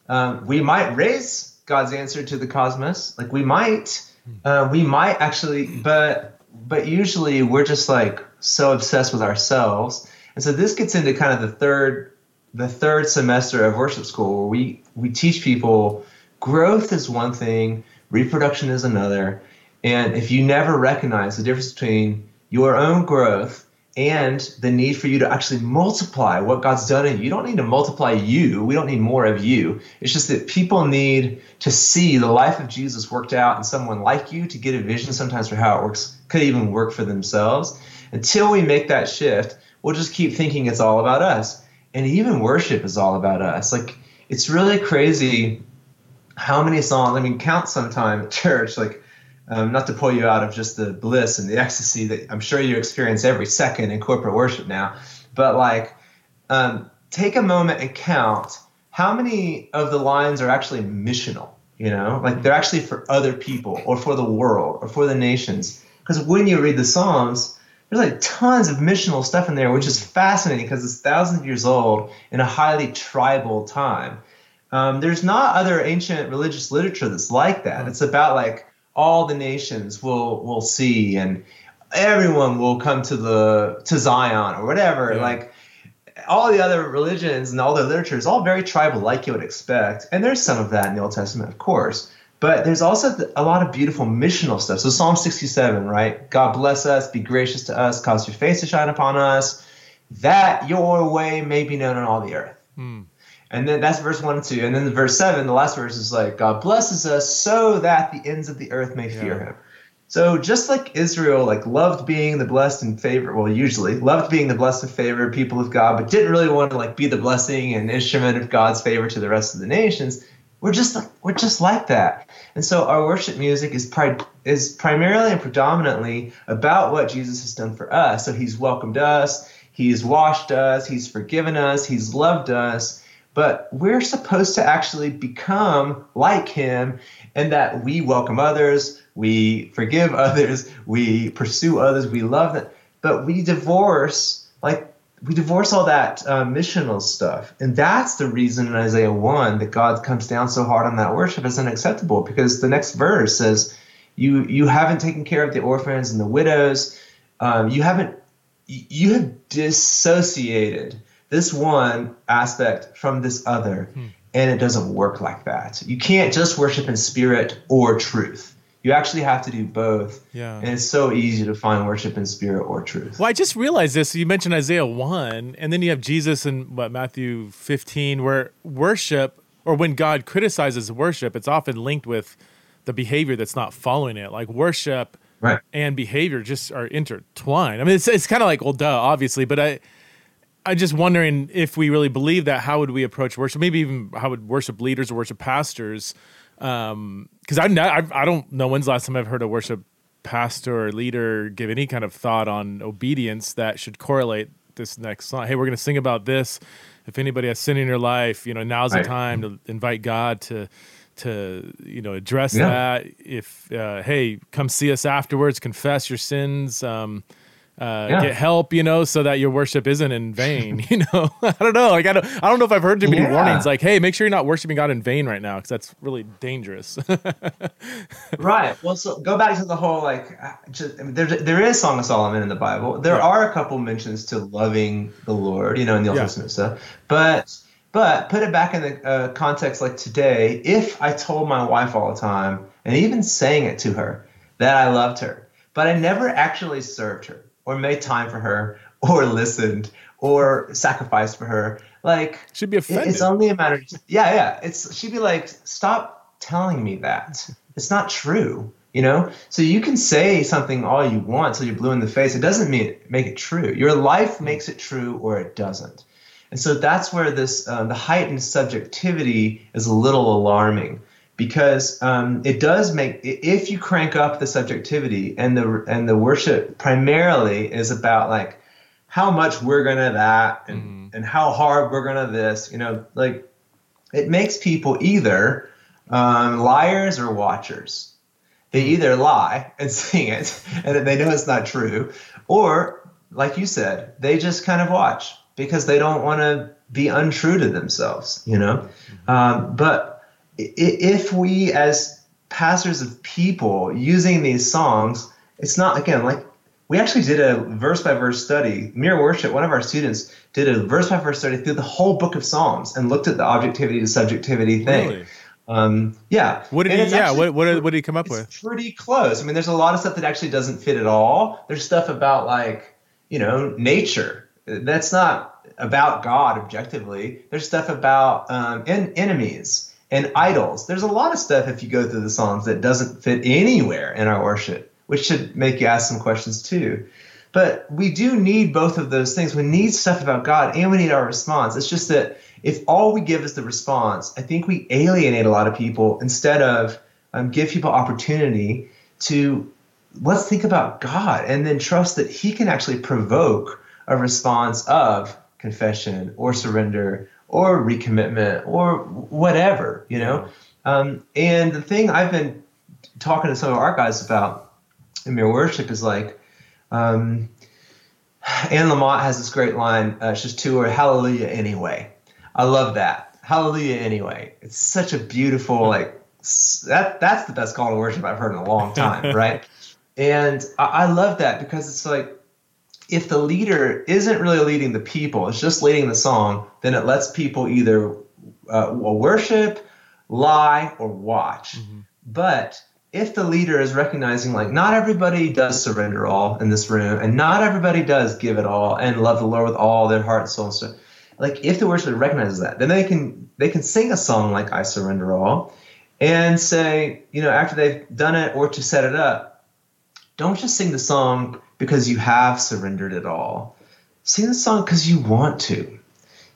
Um, we might raise god's answer to the cosmos. Like we might. Hmm. uh, we might actually but but usually we're just like so obsessed with ourselves. And so this gets into kind of the third the third semester of worship school where we we teach people growth is one thing, reproduction is another. And if you never recognize the difference between your own growth and the need for you to actually multiply what God's done in you. You don't need to multiply you. We don't need more of you. It's just that people need to see the life of Jesus worked out in someone like you to get a vision sometimes for how it works, could even work for themselves. Until we make that shift, we'll just keep thinking it's all about us. And even worship is all about us. Like, it's really crazy how many songs, I mean, count sometime at church, like, um, not to pull you out of just the bliss and the ecstasy that I'm sure you experience every second in corporate worship now, but like um, take a moment and count how many of the lines are actually missional. You know, like they're actually for other people or for the world or for the nations. Because when you read the Psalms, there's like tons of missional stuff in there, which is fascinating because it's thousands of years old in a highly tribal time. Um, there's not other ancient religious literature that's like that. It's about like all the nations will will see and everyone will come to the to Zion or whatever. Yeah. Like all the other religions and all the literature is all very tribal, like you would expect. And there's some of that in the Old Testament, of course. But there's also a lot of beautiful missional stuff. So Psalm 67, right? God bless us, be gracious to us, cause your face to shine upon us, that your way may be known on all the earth. Hmm. And then that's verse one and two. And then the verse seven, the last verse is like, God blesses us so that the ends of the earth may fear yeah. him. So just like Israel, like loved being the blessed and favored, well, usually loved being the blessed and favored people of God, but didn't really want to like be the blessing and instrument of God's favor to the rest of the nations. We're just like we're just like that. And so our worship music is pri- is primarily and predominantly about what Jesus has done for us. So he's welcomed us, he's washed us, he's forgiven us, he's loved us but we're supposed to actually become like him and that we welcome others, we forgive others, we pursue others, we love them, but we divorce, like, we divorce all that uh, missional stuff. And that's the reason in Isaiah 1 that God comes down so hard on that worship is unacceptable because the next verse says, You, you haven't taken care of the orphans and the widows. Um, you haven't, you have dissociated this one aspect from this other. Hmm. And it doesn't work like that. You can't just worship in spirit or truth. You actually have to do both. Yeah. And it's so easy to find worship in spirit or truth. Well, I just realized this. You mentioned Isaiah 1, and then you have Jesus in what Matthew 15, where worship, or when God criticizes worship, it's often linked with the behavior that's not following it. Like worship right. and behavior just are intertwined. I mean, it's, it's kind of like, well, duh, obviously, but I I'm just wondering if we really believe that, how would we approach worship? Maybe even how would worship leaders or worship pastors? Because um, I, I, I don't know when's the last time I've heard a worship pastor or leader give any kind of thought on obedience that should correlate this next song. Hey, we're going to sing about this. If anybody has sin in your life, you know, now's right. the time to invite God to to you know address yeah. that. If uh, hey, come see us afterwards, confess your sins. Um, uh, yeah. get help, you know, so that your worship isn't in vain. You know, I don't know. Like I don't, I don't know if I've heard too many yeah. warnings. Like, hey, make sure you're not worshiping God in vain right now, because that's really dangerous. right. Well, so go back to the whole like, uh, just, I mean, there there is Song of Solomon in the Bible. There yeah. are a couple mentions to loving the Lord, you know, in the Old Testament stuff, but. But put it back in the uh, context like today, if I told my wife all the time and even saying it to her that I loved her, but I never actually served her, or made time for her or listened or sacrificed for her. Like she'd be offended. It's only a matter. Of, yeah, yeah. It's she'd be like, stop telling me that. It's not true. You know. So you can say something all you want till you're blue in the face. It doesn't mean make it true. Your life makes it true or it doesn't. And so that's where this uh, the heightened subjectivity is a little alarming because um, it does make if you crank up the subjectivity and the and the worship primarily is about like how much we're gonna that and mm and how hard we're gonna this you know like it makes people either um, liars or watchers they mm-hmm. either lie and sing it and they know it's not true or like you said they just kind of watch because they don't want to be untrue to themselves you know mm-hmm. um, but if we as pastors of people using these songs it's not again like we actually did a verse by verse study. Mere Worship, one of our students did a verse by verse study through the whole book of Psalms and looked at the objectivity to subjectivity thing. Really? Um, yeah. What did and he? Yeah. What, what did, what did he come up with? Pretty close. I mean, there's a lot of stuff that actually doesn't fit at all. There's stuff about like you know nature that's not about God objectively. There's stuff about um, en- enemies and idols. There's a lot of stuff if you go through the Psalms that doesn't fit anywhere in our worship, which should make you ask some questions too. But we do need both of those things. We need stuff about God and we need our response. It's just that if all we give is the response, I think we alienate a lot of people instead of um, give people opportunity to let's think about God and then trust that He can actually provoke a response of confession or surrender or recommitment or whatever, you know. Um, and the thing I've been talking to some of our guys about in mere worship is like, um, Anne Lamott has this great line. Uh, it's just to her, "Hallelujah anyway." I love that. Hallelujah anyway. It's such a beautiful like that. That's the best call to worship I've heard in a long time, right? And I, I love that because it's like if the leader isn't really leading the people, it's just leading the song, then it lets people either uh, worship, lie, or watch. Mm-hmm. But if the leader is recognizing like not everybody does surrender all in this room and not everybody does give it all and love the lord with all their heart soul and stuff like if the worshiper recognizes that then they can they can sing a song like i surrender all and say you know after they've done it or to set it up don't just sing the song because you have surrendered it all sing the song because you want to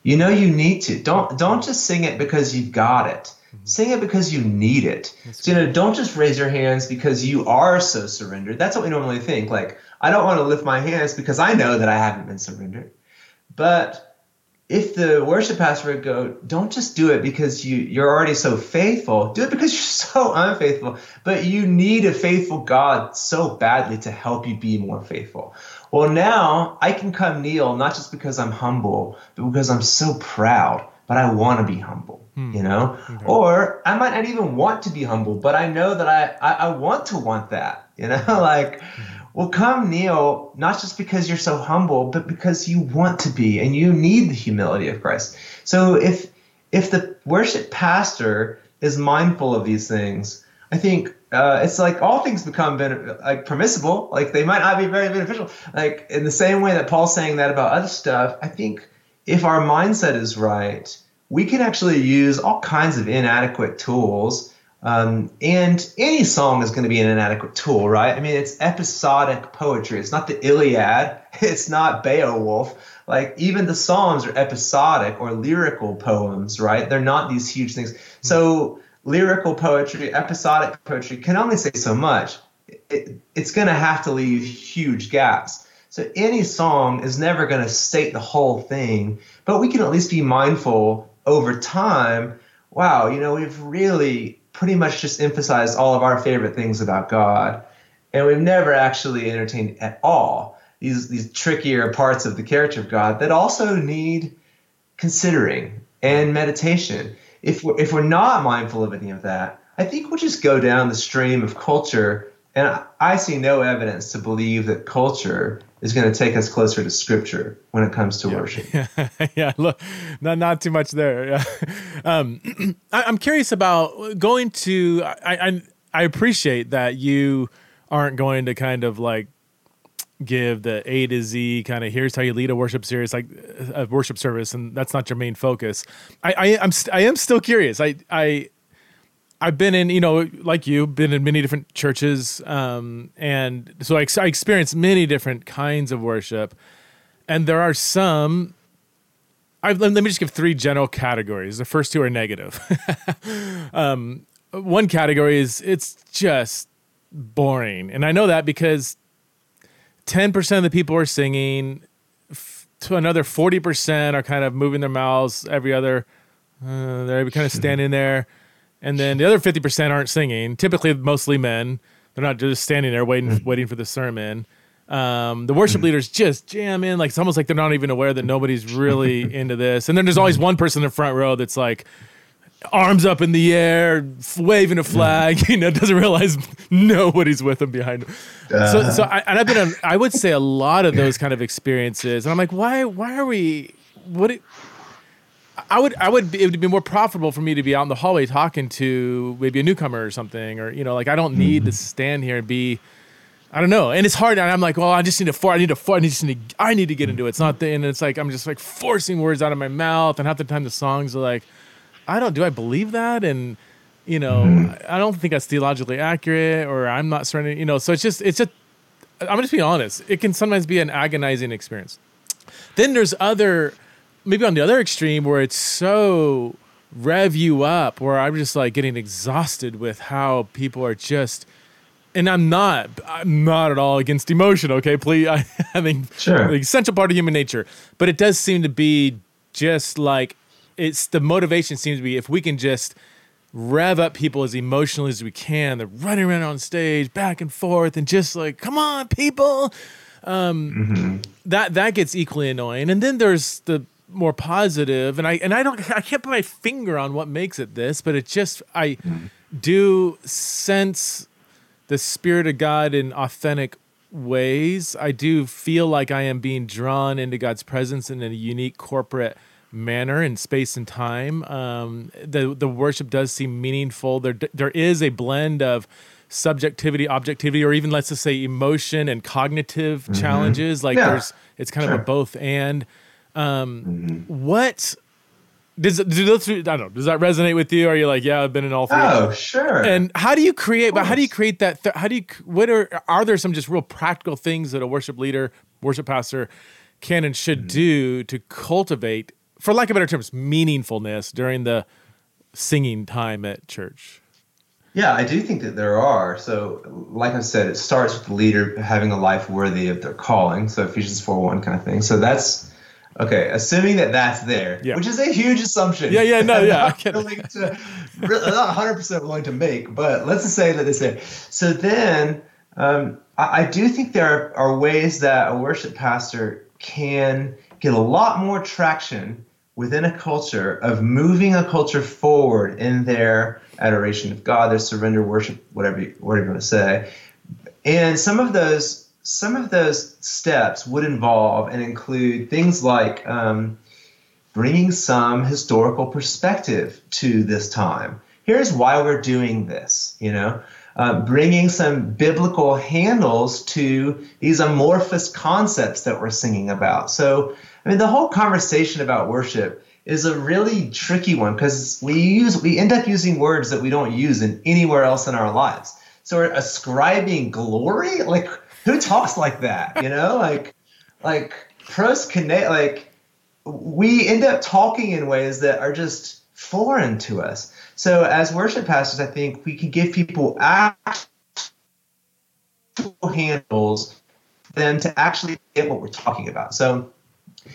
you know you need to don't don't just sing it because you've got it mm-hmm. Sing it because you need it. so, you know, don't just raise your hands because you are so surrendered. That's what we normally think. Like, I don't want to lift my hands because I know that I haven't been surrendered. But if the worship pastor would go, don't just do it because you, you're already so faithful. Do it because you're so unfaithful. But you need a faithful God so badly to help you be more faithful. Well, now I can come kneel not just because I'm humble, but because I'm so proud, but I want to be humble hmm. you know okay. or i might not even want to be humble but i know that i i, I want to want that you know like hmm. Well come kneel not just because you're so humble but because you want to be and you need the humility of christ so if if the worship pastor is mindful of these things i think uh, it's like all things become like permissible like they might not be very beneficial like in the same way that paul's saying that about other stuff i think if our mindset is right we can actually use all kinds of inadequate tools. Um, and any song is going to be an inadequate tool, right? I mean, it's episodic poetry. It's not the Iliad. It's not Beowulf. Like even the Psalms are episodic or lyrical poems, right? They're not these huge things. So lyrical poetry, episodic poetry can only say so much. It, it's going to have to leave huge gaps. So any song is never going to state the whole thing, but we can at least be mindful over time, wow, you know, we've really pretty much just emphasized all of our favorite things about God, and we've never actually entertained at all these these trickier parts of the character of God that also need considering and meditation. If we're, if we're not mindful of any of that, I think we'll just go down the stream of culture, and I see no evidence to believe that culture is going to take us closer to scripture when it comes to yeah. worship. yeah, look, not not too much there. Yeah. Um, I, am curious about going to. I, I I appreciate that you aren't going to kind of like give the A to Z kind of here's how you lead a worship series like a worship service and that's not your main focus. I, I I'm st- I am still curious. I I I've been in, you know, like you, been in many different churches, um, and so I, I experienced many different kinds of worship, and there are some. I've, let me just give three general categories. The first two are negative. um, one category is it's just boring, and I know that because ten percent of the people are singing, f- to another forty percent are kind of moving their mouths every other. Uh, they're kind of standing there and then the other 50% aren't singing typically mostly men they're not just standing there waiting mm. waiting for the sermon um, the worship mm. leaders just jam in like it's almost like they're not even aware that nobody's really into this and then there's always one person in the front row that's like arms up in the air, waving a flag. You know, doesn't realize nobody's with him behind him. Uh, so, so I, and I've been on. I would say a lot of those kind of experiences, and I'm like, why? Why are we? What? I would, I would, be, it would be more profitable for me to be out in the hallway talking to maybe a newcomer or something, or you know, like I don't need mm-hmm. to stand here and be, I don't know, and it's hard. And I'm like, well, I just need to, for, I need to, for, I need to, I need to get into it. It's not the, and it's like I'm just like forcing words out of my mouth, and half the time the songs are like, I don't, do I believe that? And you know, mm-hmm. I don't think that's theologically accurate, or I'm not certain, you know. So it's just, it's just, I'm just being honest. It can sometimes be an agonizing experience. Then there's other maybe on the other extreme where it's so rev you up where I'm just like getting exhausted with how people are just and I'm not I'm not at all against emotion, okay? Please I, I mean sure. the essential part of human nature. But it does seem to be just like it's the motivation seems to be if we can just rev up people as emotionally as we can. They're running around on stage back and forth and just like, come on, people. Um, mm-hmm. that that gets equally annoying. And then there's the more positive and i and i don't i can't put my finger on what makes it this but it just i mm. do sense the spirit of god in authentic ways i do feel like i am being drawn into god's presence in a unique corporate manner in space and time um, the the worship does seem meaningful there there is a blend of subjectivity objectivity or even let's just say emotion and cognitive mm-hmm. challenges like yeah. there's it's kind sure. of a both and um, mm-hmm. What does do those I don't know. Does that resonate with you? Are you like, yeah, I've been in all three? Oh, sure. And how do you create? But how do you create that? Th- how do you? What are are there some just real practical things that a worship leader, worship pastor, can and should mm-hmm. do to cultivate, for lack of better terms, meaningfulness during the singing time at church? Yeah, I do think that there are. So, like I said, it starts with the leader having a life worthy of their calling. So Ephesians 4 1 kind of thing. So that's Okay, assuming that that's there, yeah. which is a huge assumption. Yeah, yeah, no, yeah. I'm willing to, not 100% willing to make, but let's just say that it's there. So then, um, I, I, do think there are, are ways that a worship pastor can get a lot more traction within a culture of moving a culture forward in their adoration of God, their surrender, worship, whatever you, whatever you want to say. And some of those some of those steps would involve and include things like um, bringing some historical perspective to this time. Here's why we're doing this, you know, uh, bringing some biblical handles to these amorphous concepts that we're singing about. So, I mean, the whole conversation about worship is a really tricky one because we use we end up using words that we don't use in anywhere else in our lives. So we're ascribing glory, like who talks like that? You know, like like pros connect like we end up talking in ways that are just foreign to us. So as worship pastors, I think we can give people actual handles them to actually get what we're talking about. So,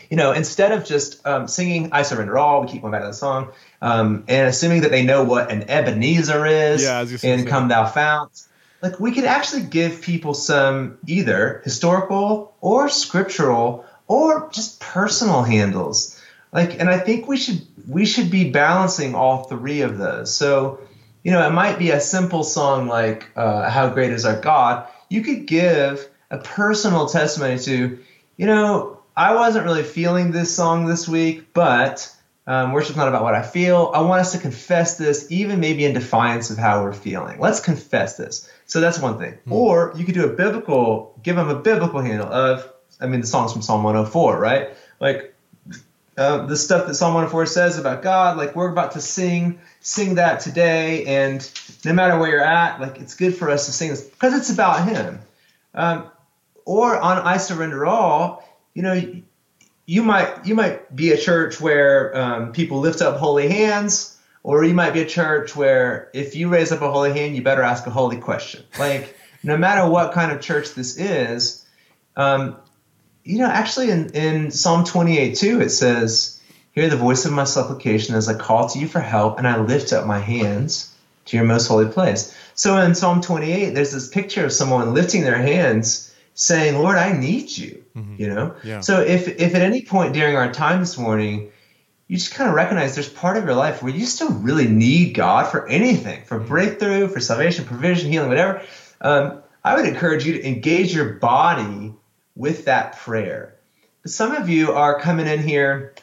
you know, instead of just um, singing "I Surrender All," we keep going back to the song, um, and assuming that they know what an Ebenezer is, yeah, and "Come Thou Fount." Like we could actually give people some either historical or scriptural or just personal handles. Like and i think we should we should be balancing all three of those. So you know it might be a simple song like uh, how great is our god. You could give a personal testimony to you know i wasn't really feeling this song this week but um, worship's not about what I feel. I want us to confess this, even maybe in defiance of how we're feeling. Let's confess this. So that's one thing. Mm. Or you could do a biblical, give them a biblical handle of, I mean, the song's from Psalm 104, right? Like uh, the stuff that Psalm 104 says about God, like we're about to sing, sing that today. And no matter where you're at, like it's good for us to sing this because it's about Him. Um, or on I Surrender All, you know, you might you might be a church where um, people lift up holy hands, or you might be a church where if you raise up a holy hand, you better ask a holy question. Like no matter what kind of church this is, um, you know, actually in, in Psalm 28 too, it says, "Hear the voice of my supplication as I call to you for help, and I lift up my hands to your most holy place." So in Psalm 28, there's this picture of someone lifting their hands saying, Lord, I need you. Mm-hmm. You know? Yeah. So if if at any point during our time this morning you just kind of recognize there's part of your life where you still really need God for anything, for breakthrough, for salvation, provision, healing, whatever. Um, I would encourage you to engage your body with that prayer. But some of you are coming in here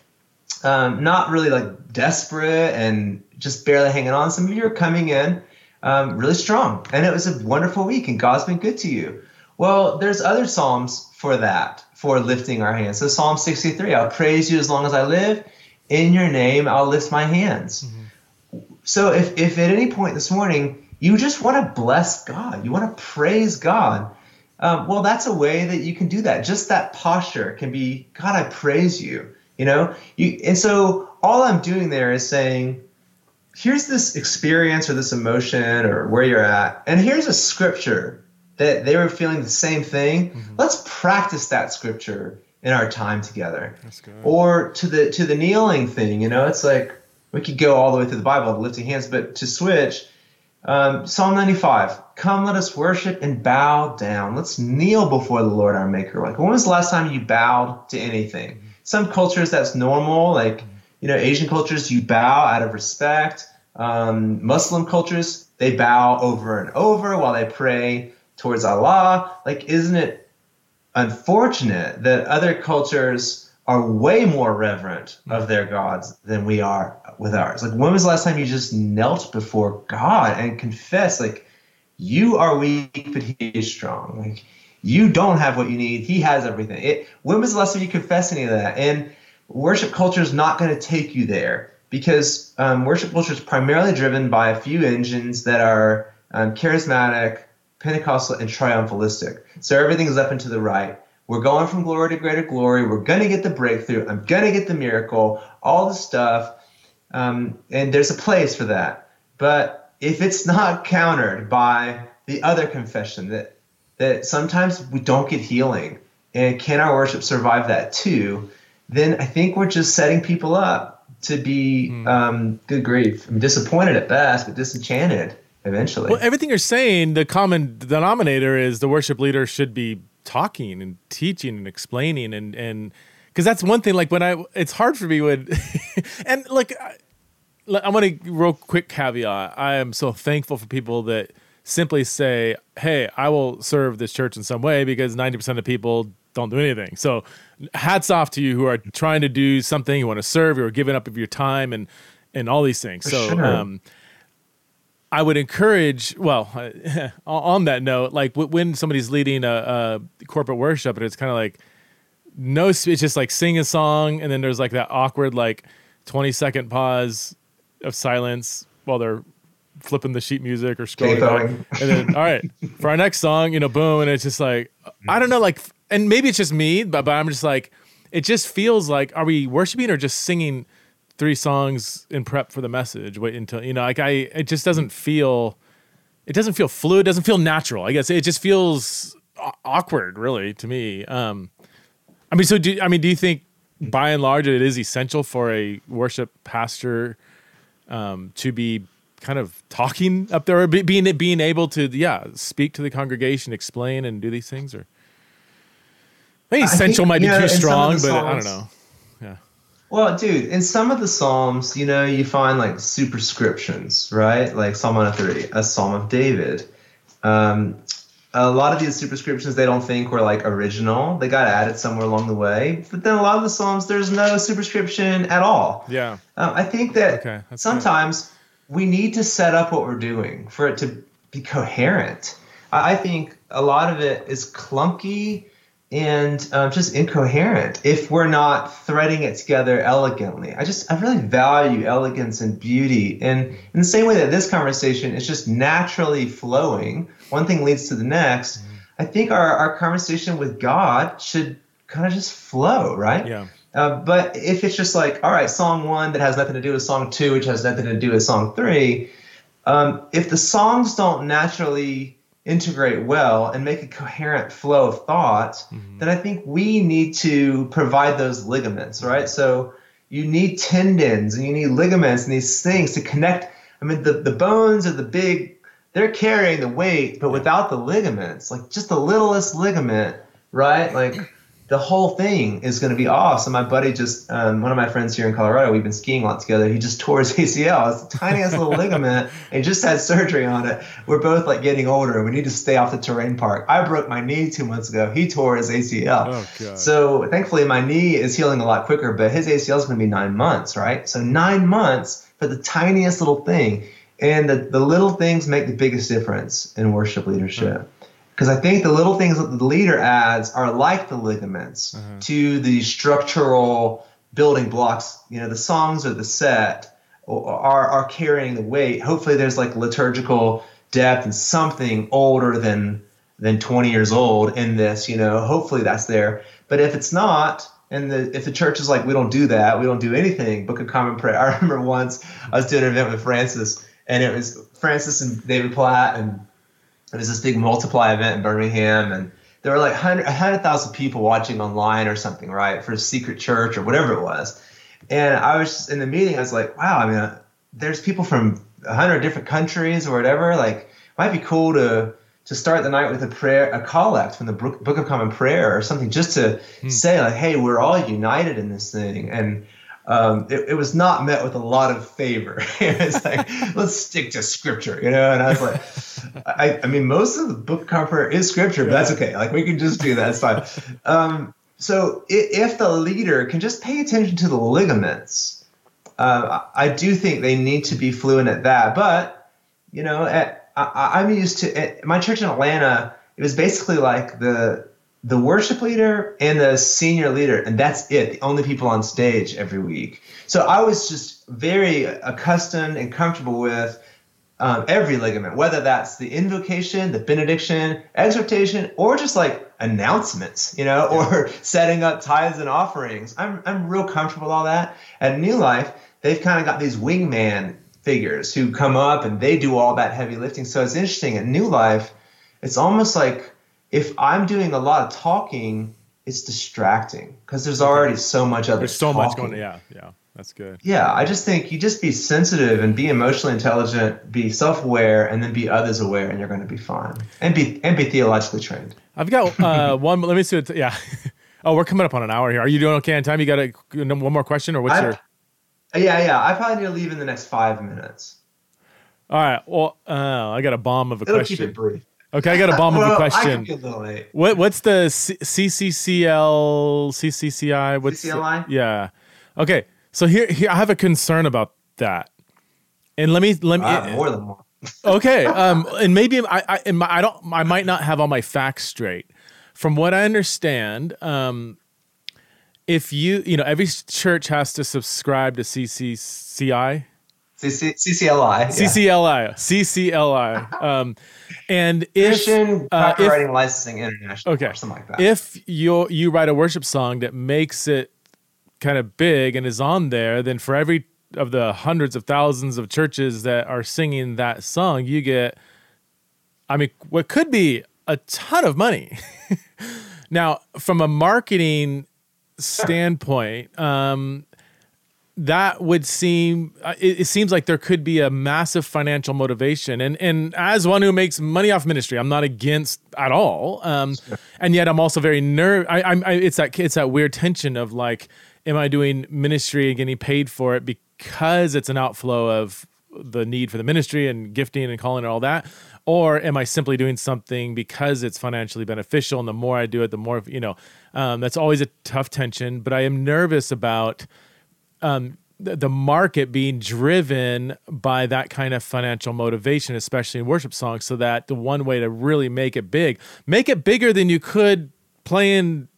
um, not really like desperate and just barely hanging on. Some of you are coming in um, really strong, and it was a wonderful week, and God's been good to you. Well, there's other psalms for that, for lifting our hands. So Psalm 63, I'll praise you as long as I live. In your name, I'll lift my hands. Mm-hmm. So if, if at any point this morning you just want to bless God, you want to praise God, um, well, that's a way that you can do that. Just that posture can be, God, I praise you. You know, you and so all I'm doing there is saying, here's this experience or this emotion or where you're at, and here's a scripture that they were feeling the same thing. Mm-hmm. Let's practice that scripture in our time together. Or to the to the kneeling thing, you know, it's like we could go all the way through the Bible, lifting hands, but to switch, um, Psalm 95, come let us worship and bow down. Let's kneel before the Lord our Maker. Like, when was the last time you bowed to anything? Mm-hmm some cultures that's normal, like you know Asian cultures you bow out of respect. Um, Muslim cultures they bow over and over while they pray towards Allah. Like, isn't it unfortunate that other cultures are way more reverent of their gods than we are with ours? Like, when was the last time you just knelt before God and confessed, like, you are weak, but He is strong? Like, you don't have what you need. He has everything. It, when was the last time you confessed any of that? And worship culture is not going to take you there because um, worship culture is primarily driven by a few engines that are um, charismatic, Pentecostal, and triumphalistic. So everything is up and to the right. We're going from glory to greater glory. We're going to get the breakthrough. I'm going to get the miracle, all the stuff. Um, and there's a place for that. But if it's not countered by the other confession that that sometimes we don't get healing. And can our worship survive that too? Then I think we're just setting people up to be mm. um, good grief. I'm disappointed at best, but disenchanted eventually. Well, everything you're saying, the common denominator is the worship leader should be talking and teaching and explaining and and because that's one thing. Like when I, it's hard for me when, and like I, I'm gonna real quick caveat. I am so thankful for people that simply say, "Hey, I will serve this church in some way," because ninety percent of people don't do anything. So, hats off to you who are trying to do something. You want to serve. You are giving up of your time and and all these things. so, sure. um, I would encourage. Well, on that note, like when somebody's leading a, a corporate worship, and it's kind of like no, it's just like sing a song, and then there's like that awkward like twenty second pause of silence while they're flipping the sheet music or scrolling and then all right for our next song you know boom and it's just like i don't know like and maybe it's just me but, but i'm just like it just feels like are we worshiping or just singing three songs in prep for the message wait until you know like i it just doesn't feel it doesn't feel fluid doesn't feel natural. I guess it just feels awkward really to me. Um i mean so do i mean do you think by and large it is essential for a worship pastor um, to be kind of talking up there or being being able to yeah speak to the congregation explain and do these things or? I maybe essential think, might be too strong but i don't know. yeah well dude in some of the psalms you know you find like superscriptions right? Like psalm 130 a psalm of david. Um, a lot of these superscriptions they don't think were like original. They got added somewhere along the way. But then a lot of the psalms there's no superscription at all. Yeah. Um, i think that okay, sometimes good. we need to set up what we're doing for it to be coherent. I think a lot of it is clunky and um, just incoherent if we're not threading it together elegantly. I just I really value elegance and beauty, and in the same way that this conversation is just naturally flowing, one thing leads to the next. Mm-hmm. I think our our conversation with God should kind of just flow, right? Yeah. Uh, but if it's just like, all right, song one that has nothing to do with song two, which has nothing to do with song three, um, if the songs don't naturally integrate well and make a coherent flow of thought, mm-hmm. then I think we need to provide those ligaments, right? So you need tendons and you need ligaments and these things to connect. I mean, the, the bones are the big, they're carrying the weight, but without the ligaments, like just the littlest ligament, right? Like the whole thing is going to be off. So my buddy just, um, one of my friends here in Colorado, we've been skiing a lot together. He just tore his ACL. It's the tiniest little ligament and just had surgery on it. We're both like getting older. We need to stay off the terrain park. I broke my knee two months ago. He tore his ACL. Oh, so thankfully my knee is healing a lot quicker, but his ACL is going to be nine months, right? So nine months for the tiniest little thing. And the, the little things make the biggest difference in worship leadership. Because I think the little things that the leader adds are like the ligaments uh-huh. to the structural building blocks. You know, the songs or the set are, are carrying the weight. Hopefully, there's like liturgical depth and something older than than 20 years old in this. You know, hopefully that's there. But if it's not, and the, if the church is like, we don't do that, we don't do anything, Book of Common Prayer. I remember once I was doing an event with Francis and it was Francis and David Platt, and it was this big multiply event in Birmingham, and there were like 100 100,000 people watching online or something, right, for a secret church or whatever it was. And I was just in the meeting, I was like, wow, I mean, uh, there's people from 100 different countries or whatever. Like, might be cool to to start the night with a prayer, a collect from the Book of Common Prayer or something, just to hmm. say like, hey, we're all united in this thing. And um, it, it, was not met with a lot of favor. it was like, let's stick to scripture, you know? And I was like, I, I mean, most of the book cover is scripture, but that's okay. Like, we can just do that. It's fine. Um, so if the leader can just pay attention to the ligaments, uh, I do think they need to be fluent at that. But, you know, at, I, am used to, at my church in Atlanta, it was basically like the the worship leader and the senior leader, and that's it, the only people on stage every week. So I was just very accustomed and comfortable with um, every ligament, whether that's the invocation, the benediction, exhortation, or just like announcements, you know, or setting up tithes and offerings. I'm, I'm real comfortable with all that. At New Life, they've kind of got these wingman figures who come up and they do all that heavy lifting. So it's interesting. At New Life, it's almost like if I'm doing a lot of talking, it's distracting because there's already so much other. There's so talking. much going. Yeah, yeah, that's good. Yeah, I just think you just be sensitive and be emotionally intelligent, be self-aware, and then be others aware, and you're going to be fine. And be and be theologically trained. I've got uh, one. Let me see. What, yeah. Oh, we're coming up on an hour here. Are you doing okay on time? You got a, one more question, or what's I, your? Yeah, yeah. I probably need to leave in the next five minutes. All right. Well, uh, I got a bomb of a It'll question. Keep it brief. Okay, I got a bomb of a question. What what's the C- CCCL CCCI? What's CCLI? Yeah. Okay, so here here I have a concern about that, and let me let me. Uh, more than one. okay, um, and maybe I I, I don't I might not have all my facts straight. From what I understand, um, if you you know every church has to subscribe to CCCI. CC, CCLI. CCLI. CCLI. Um, and if Christian uh, Copywriting if, Licensing International, okay, something like that. If you you write a worship song that makes it kind of big and is on there, then for every of the hundreds of thousands of churches that are singing that song, you get, I mean, what could be a ton of money. now, from a marketing standpoint, um, that would seem uh, it, it, seems like there could be a massive financial motivation. And and as one who makes money off ministry i'm not against at all. Um, and yet i'm also very nerve I, i'm I, it's that it's that weird tension of like am i doing ministry and getting paid for it because it's an outflow of the need for the ministry and gifting and calling and all that? Or am i simply doing something because it's financially beneficial and the more i do it the more you know um, that's always a tough tension. But i am nervous about um, the market being driven by that kind of financial motivation, especially in worship songs, so that the one way to really make it big, make it bigger than you could playing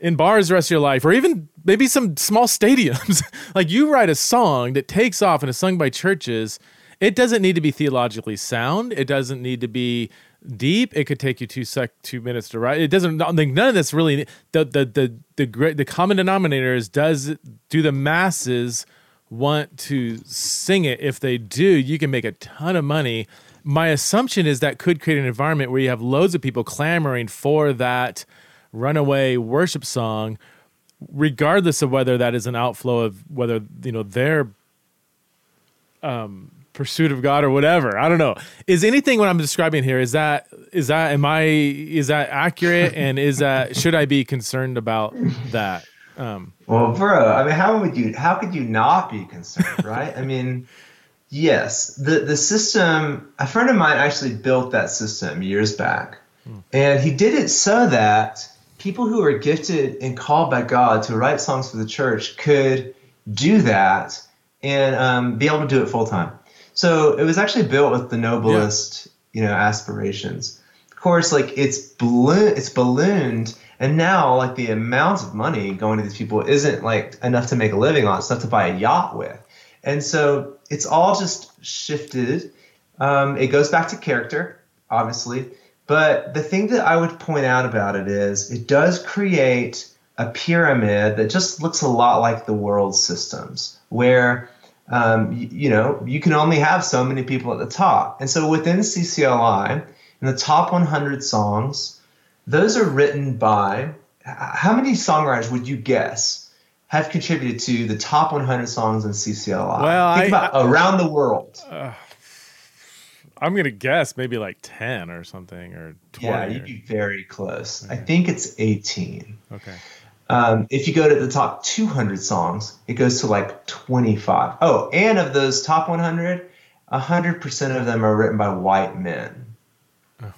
in bars the rest of your life, or even maybe some small stadiums. like you write a song that takes off and is sung by churches. It doesn't need to be theologically sound. It doesn't need to be deep. It could take you two sec two minutes to write. It doesn't. Like none of this really. The the the the great the common denominator is does do the masses want to sing it? If they do, you can make a ton of money. My assumption is that could create an environment where you have loads of people clamoring for that runaway worship song, regardless of whether that is an outflow of whether you know their um pursuit of God or whatever. I don't know. Is anything what I'm describing here is that is that am I is that accurate and is that should I be concerned about that? Um, well, bro, I mean, how would you how could you not be concerned, right? I mean, yes, the the system. A friend of mine actually built that system years back, hmm. and he did it so that people who are gifted and called by God to write songs for the church could do that and um, be able to do it full time. So it was actually built with the noblest, yeah. you know, aspirations. Of course, like it's balloon, it's ballooned, and now like the amount of money going to these people isn't like enough to make a living on. It's enough to buy a yacht with, and so it's all just shifted. Um, it goes back to character, obviously, but the thing that I would point out about it is it does create a pyramid that just looks a lot like the world systems, where um, you, you, know, you can only have so many people at the top. And so within CCLI, in the top 100 songs, those are written by how many songwriters would you guess have contributed to the top 100 songs in CCLI? Well, Think I, about I, around the world. Uh, I'm gonna guess maybe like 10 or something or 20. Yeah, you'd be very close. I think it's 18. Okay. Um, if you go to the top 200 songs, it goes to like 25. Oh, and of those top 100, 100% of them are written by white men. Oh.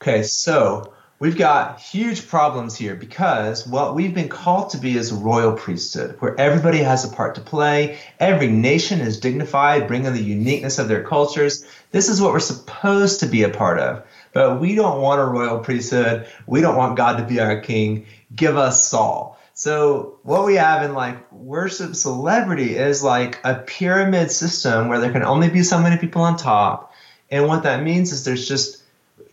Okay, so we've got huge problems here because what we've been called to be is a royal priesthood, where everybody has a part to play. Every nation is dignified, bringing the uniqueness of their cultures. This is what we're supposed to be a part of. But we don't want a royal priesthood. We don't want God to be our king give us Saul. So what we have in like worship celebrity is like a pyramid system where there can only be so many people on top. And what that means is there's just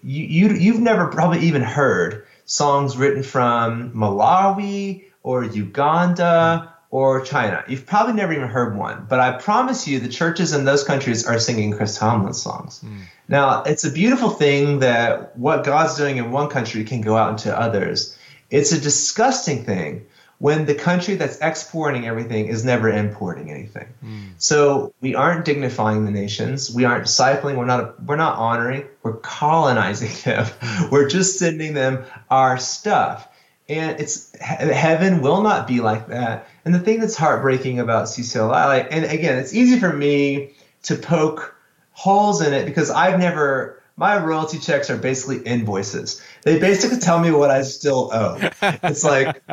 you, you you've never probably even heard songs written from Malawi or Uganda or China. You've probably never even heard one, but I promise you the churches in those countries are singing Chris Tomlin songs. Mm. Now, it's a beautiful thing that what God's doing in one country can go out into others. It's a disgusting thing when the country that's exporting everything is never importing anything. Mm. So we aren't dignifying the nations. We aren't discipling. We're not. We're not honoring. We're colonizing them. We're just sending them our stuff. And it's heaven will not be like that. And the thing that's heartbreaking about CCLI, like, and again, it's easy for me to poke holes in it because I've never my royalty checks are basically invoices. They basically tell me what I still owe. It's like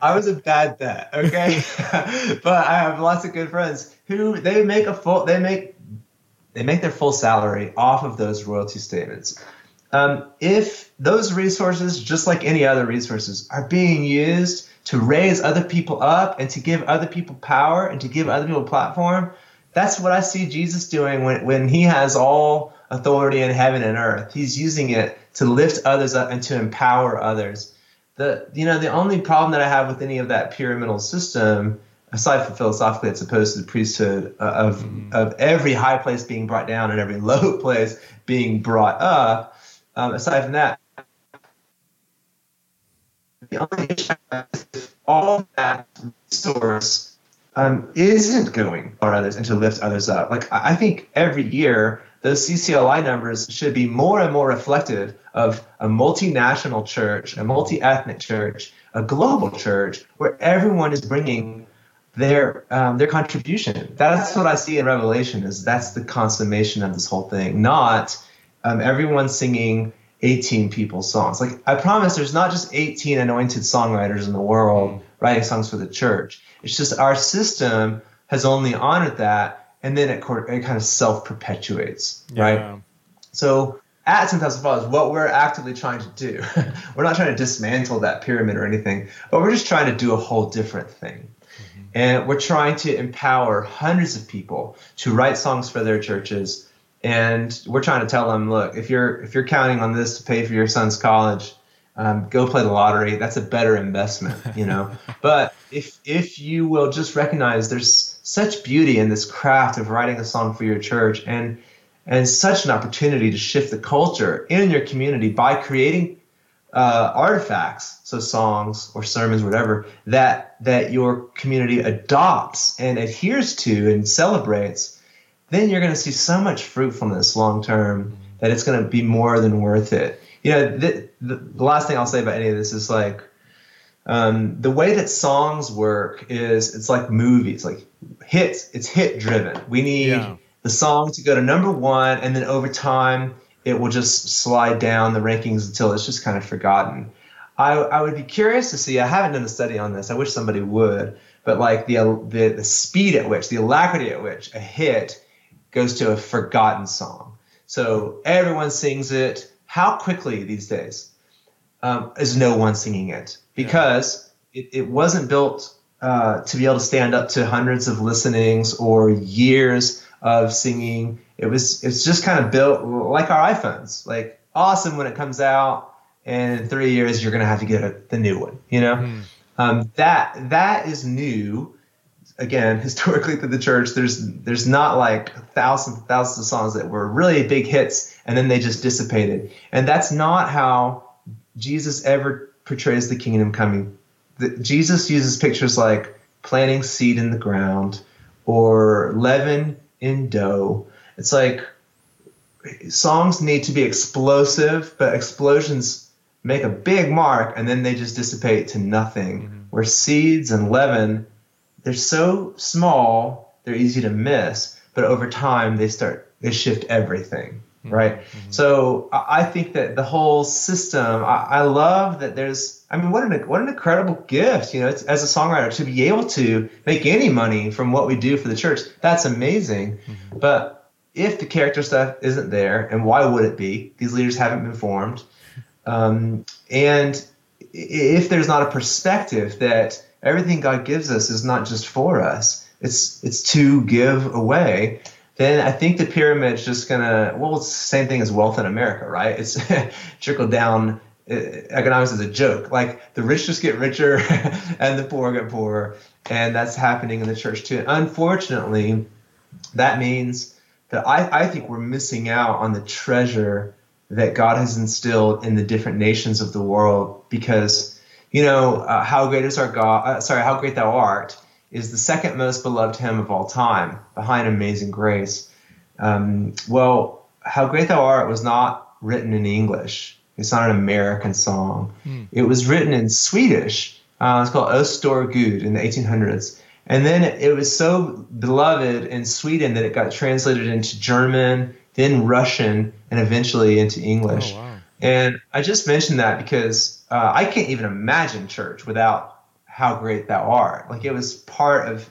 I was a bad bet, okay? but I have lots of good friends who they make a full they make they make their full salary off of those royalty statements. Um, if those resources, just like any other resources, are being used to raise other people up and to give other people power and to give other people a platform, that's what I see Jesus doing when, when he has all authority in heaven and earth. He's using it to lift others up and to empower others. The you know the only problem that I have with any of that pyramidal system, aside from philosophically, it's opposed to the priesthood uh, of mm-hmm. of every high place being brought down and every low place being brought up. Um, aside from that, the only issue is all that resource um, isn't going for others and to lift others up. Like I think every year those CCLI numbers should be more and more reflective of a multinational church, a multi ethnic church, a global church, where everyone is bringing their um, their contribution. That's what I see in Revelation. Is that's the consummation of this whole thing, not um, everyone singing 18 people's songs. Like I promise, there's not just 18 anointed songwriters in the world writing songs for the church. It's just our system has only honored that and then it, it kind of self perpetuates, yeah. right? So at 10,000 Fathers, what we're actively trying to do, we're not trying to dismantle that pyramid or anything, but we're just trying to do a whole different thing. Mm-hmm. And we're trying to empower hundreds of people to write songs for their churches. And we're trying to tell them, look, if you're if you're counting on this to pay for your son's college, um, go play the lottery. That's a better investment, you know. but if if you will just recognize there's such beauty in this craft of writing a song for your church and and such an opportunity to shift the culture in your community by creating uh, artifacts, so songs or sermons, whatever that that your community adopts and adheres to and celebrates. Then you're going to see so much fruitfulness long term that it's going to be more than worth it. You know, the, the, the last thing I'll say about any of this is like um, the way that songs work is it's like movies, like hits. It's hit driven. We need yeah. the song to go to number one, and then over time it will just slide down the rankings until it's just kind of forgotten. I, I would be curious to see. I haven't done a study on this. I wish somebody would. But like the the, the speed at which, the alacrity at which a hit goes to a forgotten song. So everyone sings it. How quickly these days um, is no one singing it because yeah. it, it wasn't built uh, to be able to stand up to hundreds of listenings or years of singing. It was it's just kind of built like our iPhones, like awesome when it comes out, and in three years you're gonna have to get a, the new one. You know, mm. um, that that is new again, historically through the church, there's there's not like thousands and thousands of songs that were really big hits and then they just dissipated. And that's not how Jesus ever portrays the kingdom coming. The, Jesus uses pictures like planting seed in the ground or leaven in dough. It's like songs need to be explosive, but explosions make a big mark and then they just dissipate to nothing. Mm-hmm. Where seeds and leaven they're so small, they're easy to miss, but over time they start they shift everything, mm-hmm. right? Mm-hmm. So I think that the whole system, I, I, love that there's. I mean, what an what an incredible gift, you know, as a songwriter to be able to make any money from what we do for the church. That's amazing, mm-hmm. but if the character stuff isn't there, and why would it be? These leaders haven't been formed, um, and if there's not a perspective that everything God gives us is not just for us. It's it's to give away. Then I think the pyramid's just gonna well, it's the same thing as wealth in America, right? It's trickle down uh, economics is a joke. Like the rich just get richer and the poor get poorer, and that's happening in the church too. Unfortunately, that means that I, I think we're missing out on the treasure that God has instilled in the different nations of the world because you know, uh, how great is our God? Uh, sorry, how great thou art is the second most beloved hymn of all time, behind Amazing Grace. Um, well, how great thou art was not written in English. It's not an American song. Mm. It was written in Swedish. Uh, it's called O Stor Gud in the 1800s. And then it was so beloved in Sweden that it got translated into German, then Russian, and eventually into English. Oh, wow. And I just mentioned that because uh, I can't even imagine church without how great thou art. Like it was part of.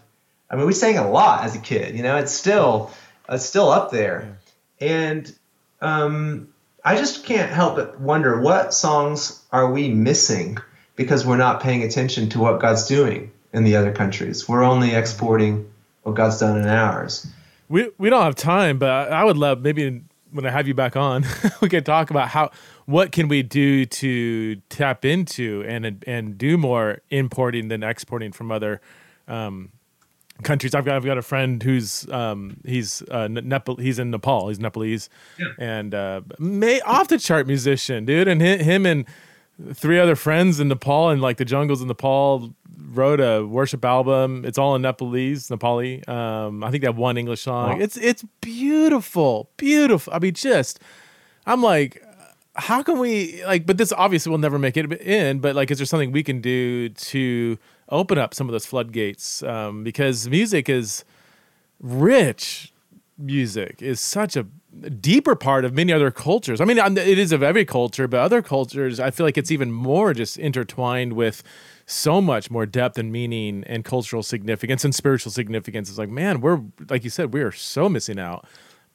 I mean, we sang a lot as a kid. You know, it's still it's still up there, and um, I just can't help but wonder what songs are we missing because we're not paying attention to what God's doing in the other countries. We're only exporting what God's done in ours. We we don't have time, but I would love maybe when I have you back on, we could talk about how what can we do to tap into and and do more importing than exporting from other um, countries. I've got I've got a friend who's um, he's uh, Nepal he's in Nepal. He's Nepalese yeah. and uh, may off the chart musician, dude. And him and three other friends in Nepal and like the jungles in Nepal wrote a worship album. It's all in Nepalese, Nepali. Um, I think they have one English song. Wow. It's it's beautiful, beautiful. I mean, just I'm like how can we like but this obviously will never make it in but like is there something we can do to open up some of those floodgates? Um, because music is rich. Music is such a deeper part of many other cultures. I mean it is of every culture but other cultures i feel like it's even more just intertwined with so much more depth and meaning and cultural significance and spiritual significance. It's like man we're like you said we are so missing out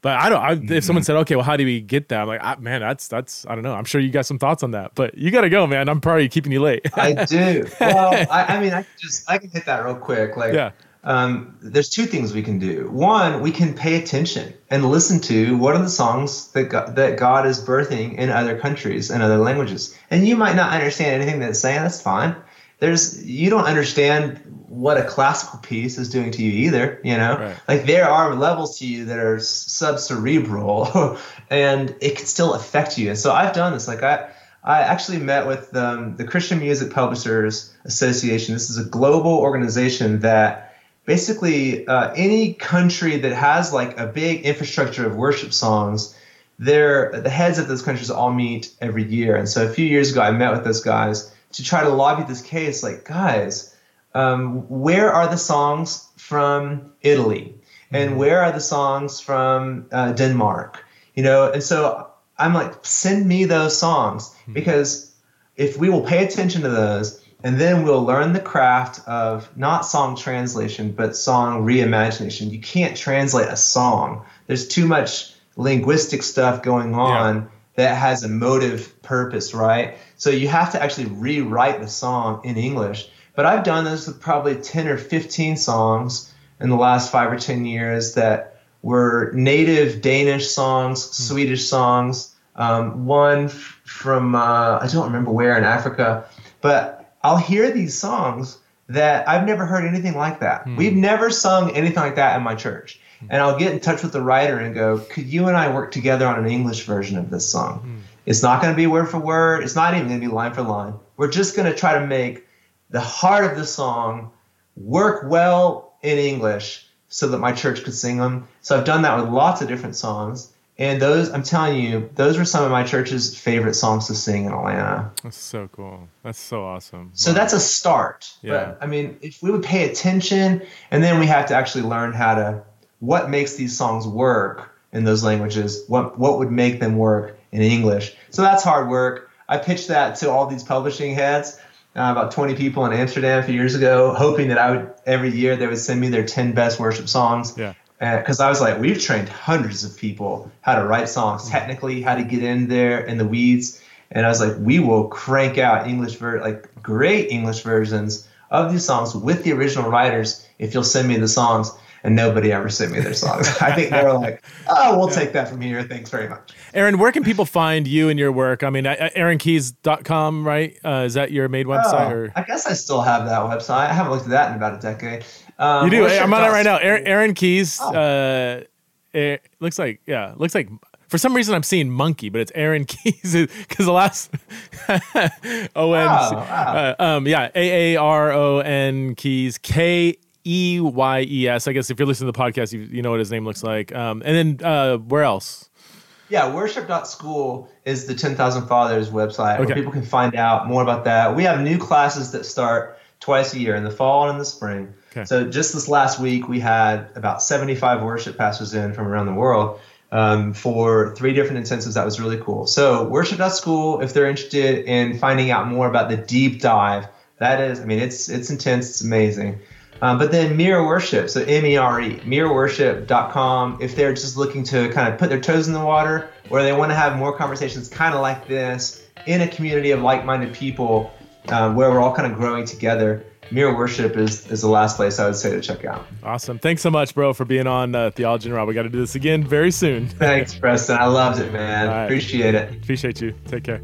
but I don't. I, mm-hmm. If someone said, "Okay, well, how do we get that?" I'm like, I, "Man, that's that's. I don't know. I'm sure you got some thoughts on that, but you got to go, man. I'm probably keeping you late." I do. Well, I, I, mean, I can just I can hit that real quick. Like, yeah. Um, there's two things we can do. One, we can pay attention and listen to what are the songs that God, that God is birthing in other countries and other languages. And you might not understand anything that's saying. That's fine. There's you don't understand what a classical piece is doing to you either you know right. like there are levels to you that are subcerebral and it can still affect you and so i've done this like i i actually met with um, the christian music publishers association this is a global organization that basically uh, any country that has like a big infrastructure of worship songs, they're the heads of those countries all meet every year. And so a few years ago, I met with those guys to try to lobby this case. Like, guys, um, where are the songs from Italy, and mm-hmm. where are the songs from uh, Denmark? You know, and so I'm like, send me those songs mm-hmm. because if we will pay attention to those and then we'll learn the craft of not song translation, but song reimagination. You can't translate a song. There's too much linguistic stuff going on yeah. that has a motive purpose, right? So you have to actually rewrite the song in English. But I've done this with probably 10 or 15 songs in the last five or 10 years that were native Danish songs, mm-hmm. Swedish songs, um, one f- from, uh, I don't remember where in Africa, but I'll hear these songs that I've never heard anything like that. Hmm. We've never sung anything like that in my church. And I'll get in touch with the writer and go, could you and I work together on an English version of this song? Hmm. It's not going to be word for word. It's not even going to be line for line. We're just going to try to make the heart of the song work well in English so that my church could sing them. So I've done that with lots of different songs. And those, I'm telling you, those were some of my church's favorite songs to sing in Atlanta. That's so cool. That's so awesome. So wow. that's a start. Yeah. But I mean, if we would pay attention, and then we have to actually learn how to, what makes these songs work in those languages, what, what would make them work in English. So that's hard work. I pitched that to all these publishing heads. Uh, about 20 people in Amsterdam a few years ago, hoping that I would every year they would send me their 10 best worship songs. Yeah because I was like, we've trained hundreds of people how to write songs technically, how to get in there in the weeds, and I was like, we will crank out English ver- like great English versions of these songs with the original writers if you'll send me the songs. And nobody ever sent me their songs. I think they were like, "Oh, we'll take that from here. Thanks very much." Aaron, where can people find you and your work? I mean, aaronkeyes.com, right? Uh, is that your main website? Oh, or? I guess I still have that website. I haven't looked at that in about a decade. Um, you do. I'm on it right now. Aaron, Aaron Keyes. Oh. Uh, it looks like yeah. Looks like for some reason I'm seeing monkey, but it's Aaron Keyes because the last O N. Oh, uh, um, yeah, A A R O N Keyes K E Y E S. I guess if you're listening to the podcast, you, you know what his name looks like. Um, and then uh, where else? Yeah, worship.school is the 10,000 Fathers website okay. where people can find out more about that. We have new classes that start twice a year in the fall and in the spring. Okay. So just this last week, we had about 75 worship pastors in from around the world um, for three different intensives. That was really cool. So worship.school, if they're interested in finding out more about the deep dive, that is, I mean, it's it's intense, it's amazing. Um, but then Mere Worship, so M-E-R-E, mereworship.com, if they're just looking to kind of put their toes in the water or they want to have more conversations kind of like this in a community of like-minded people uh, where we're all kind of growing together, Mere Worship is, is the last place I would say to check out. Awesome. Thanks so much, bro, for being on uh, Theology in Raw. We got to do this again very soon. Thanks, Preston. I loved it, man. Right. Appreciate it. Appreciate you. Take care.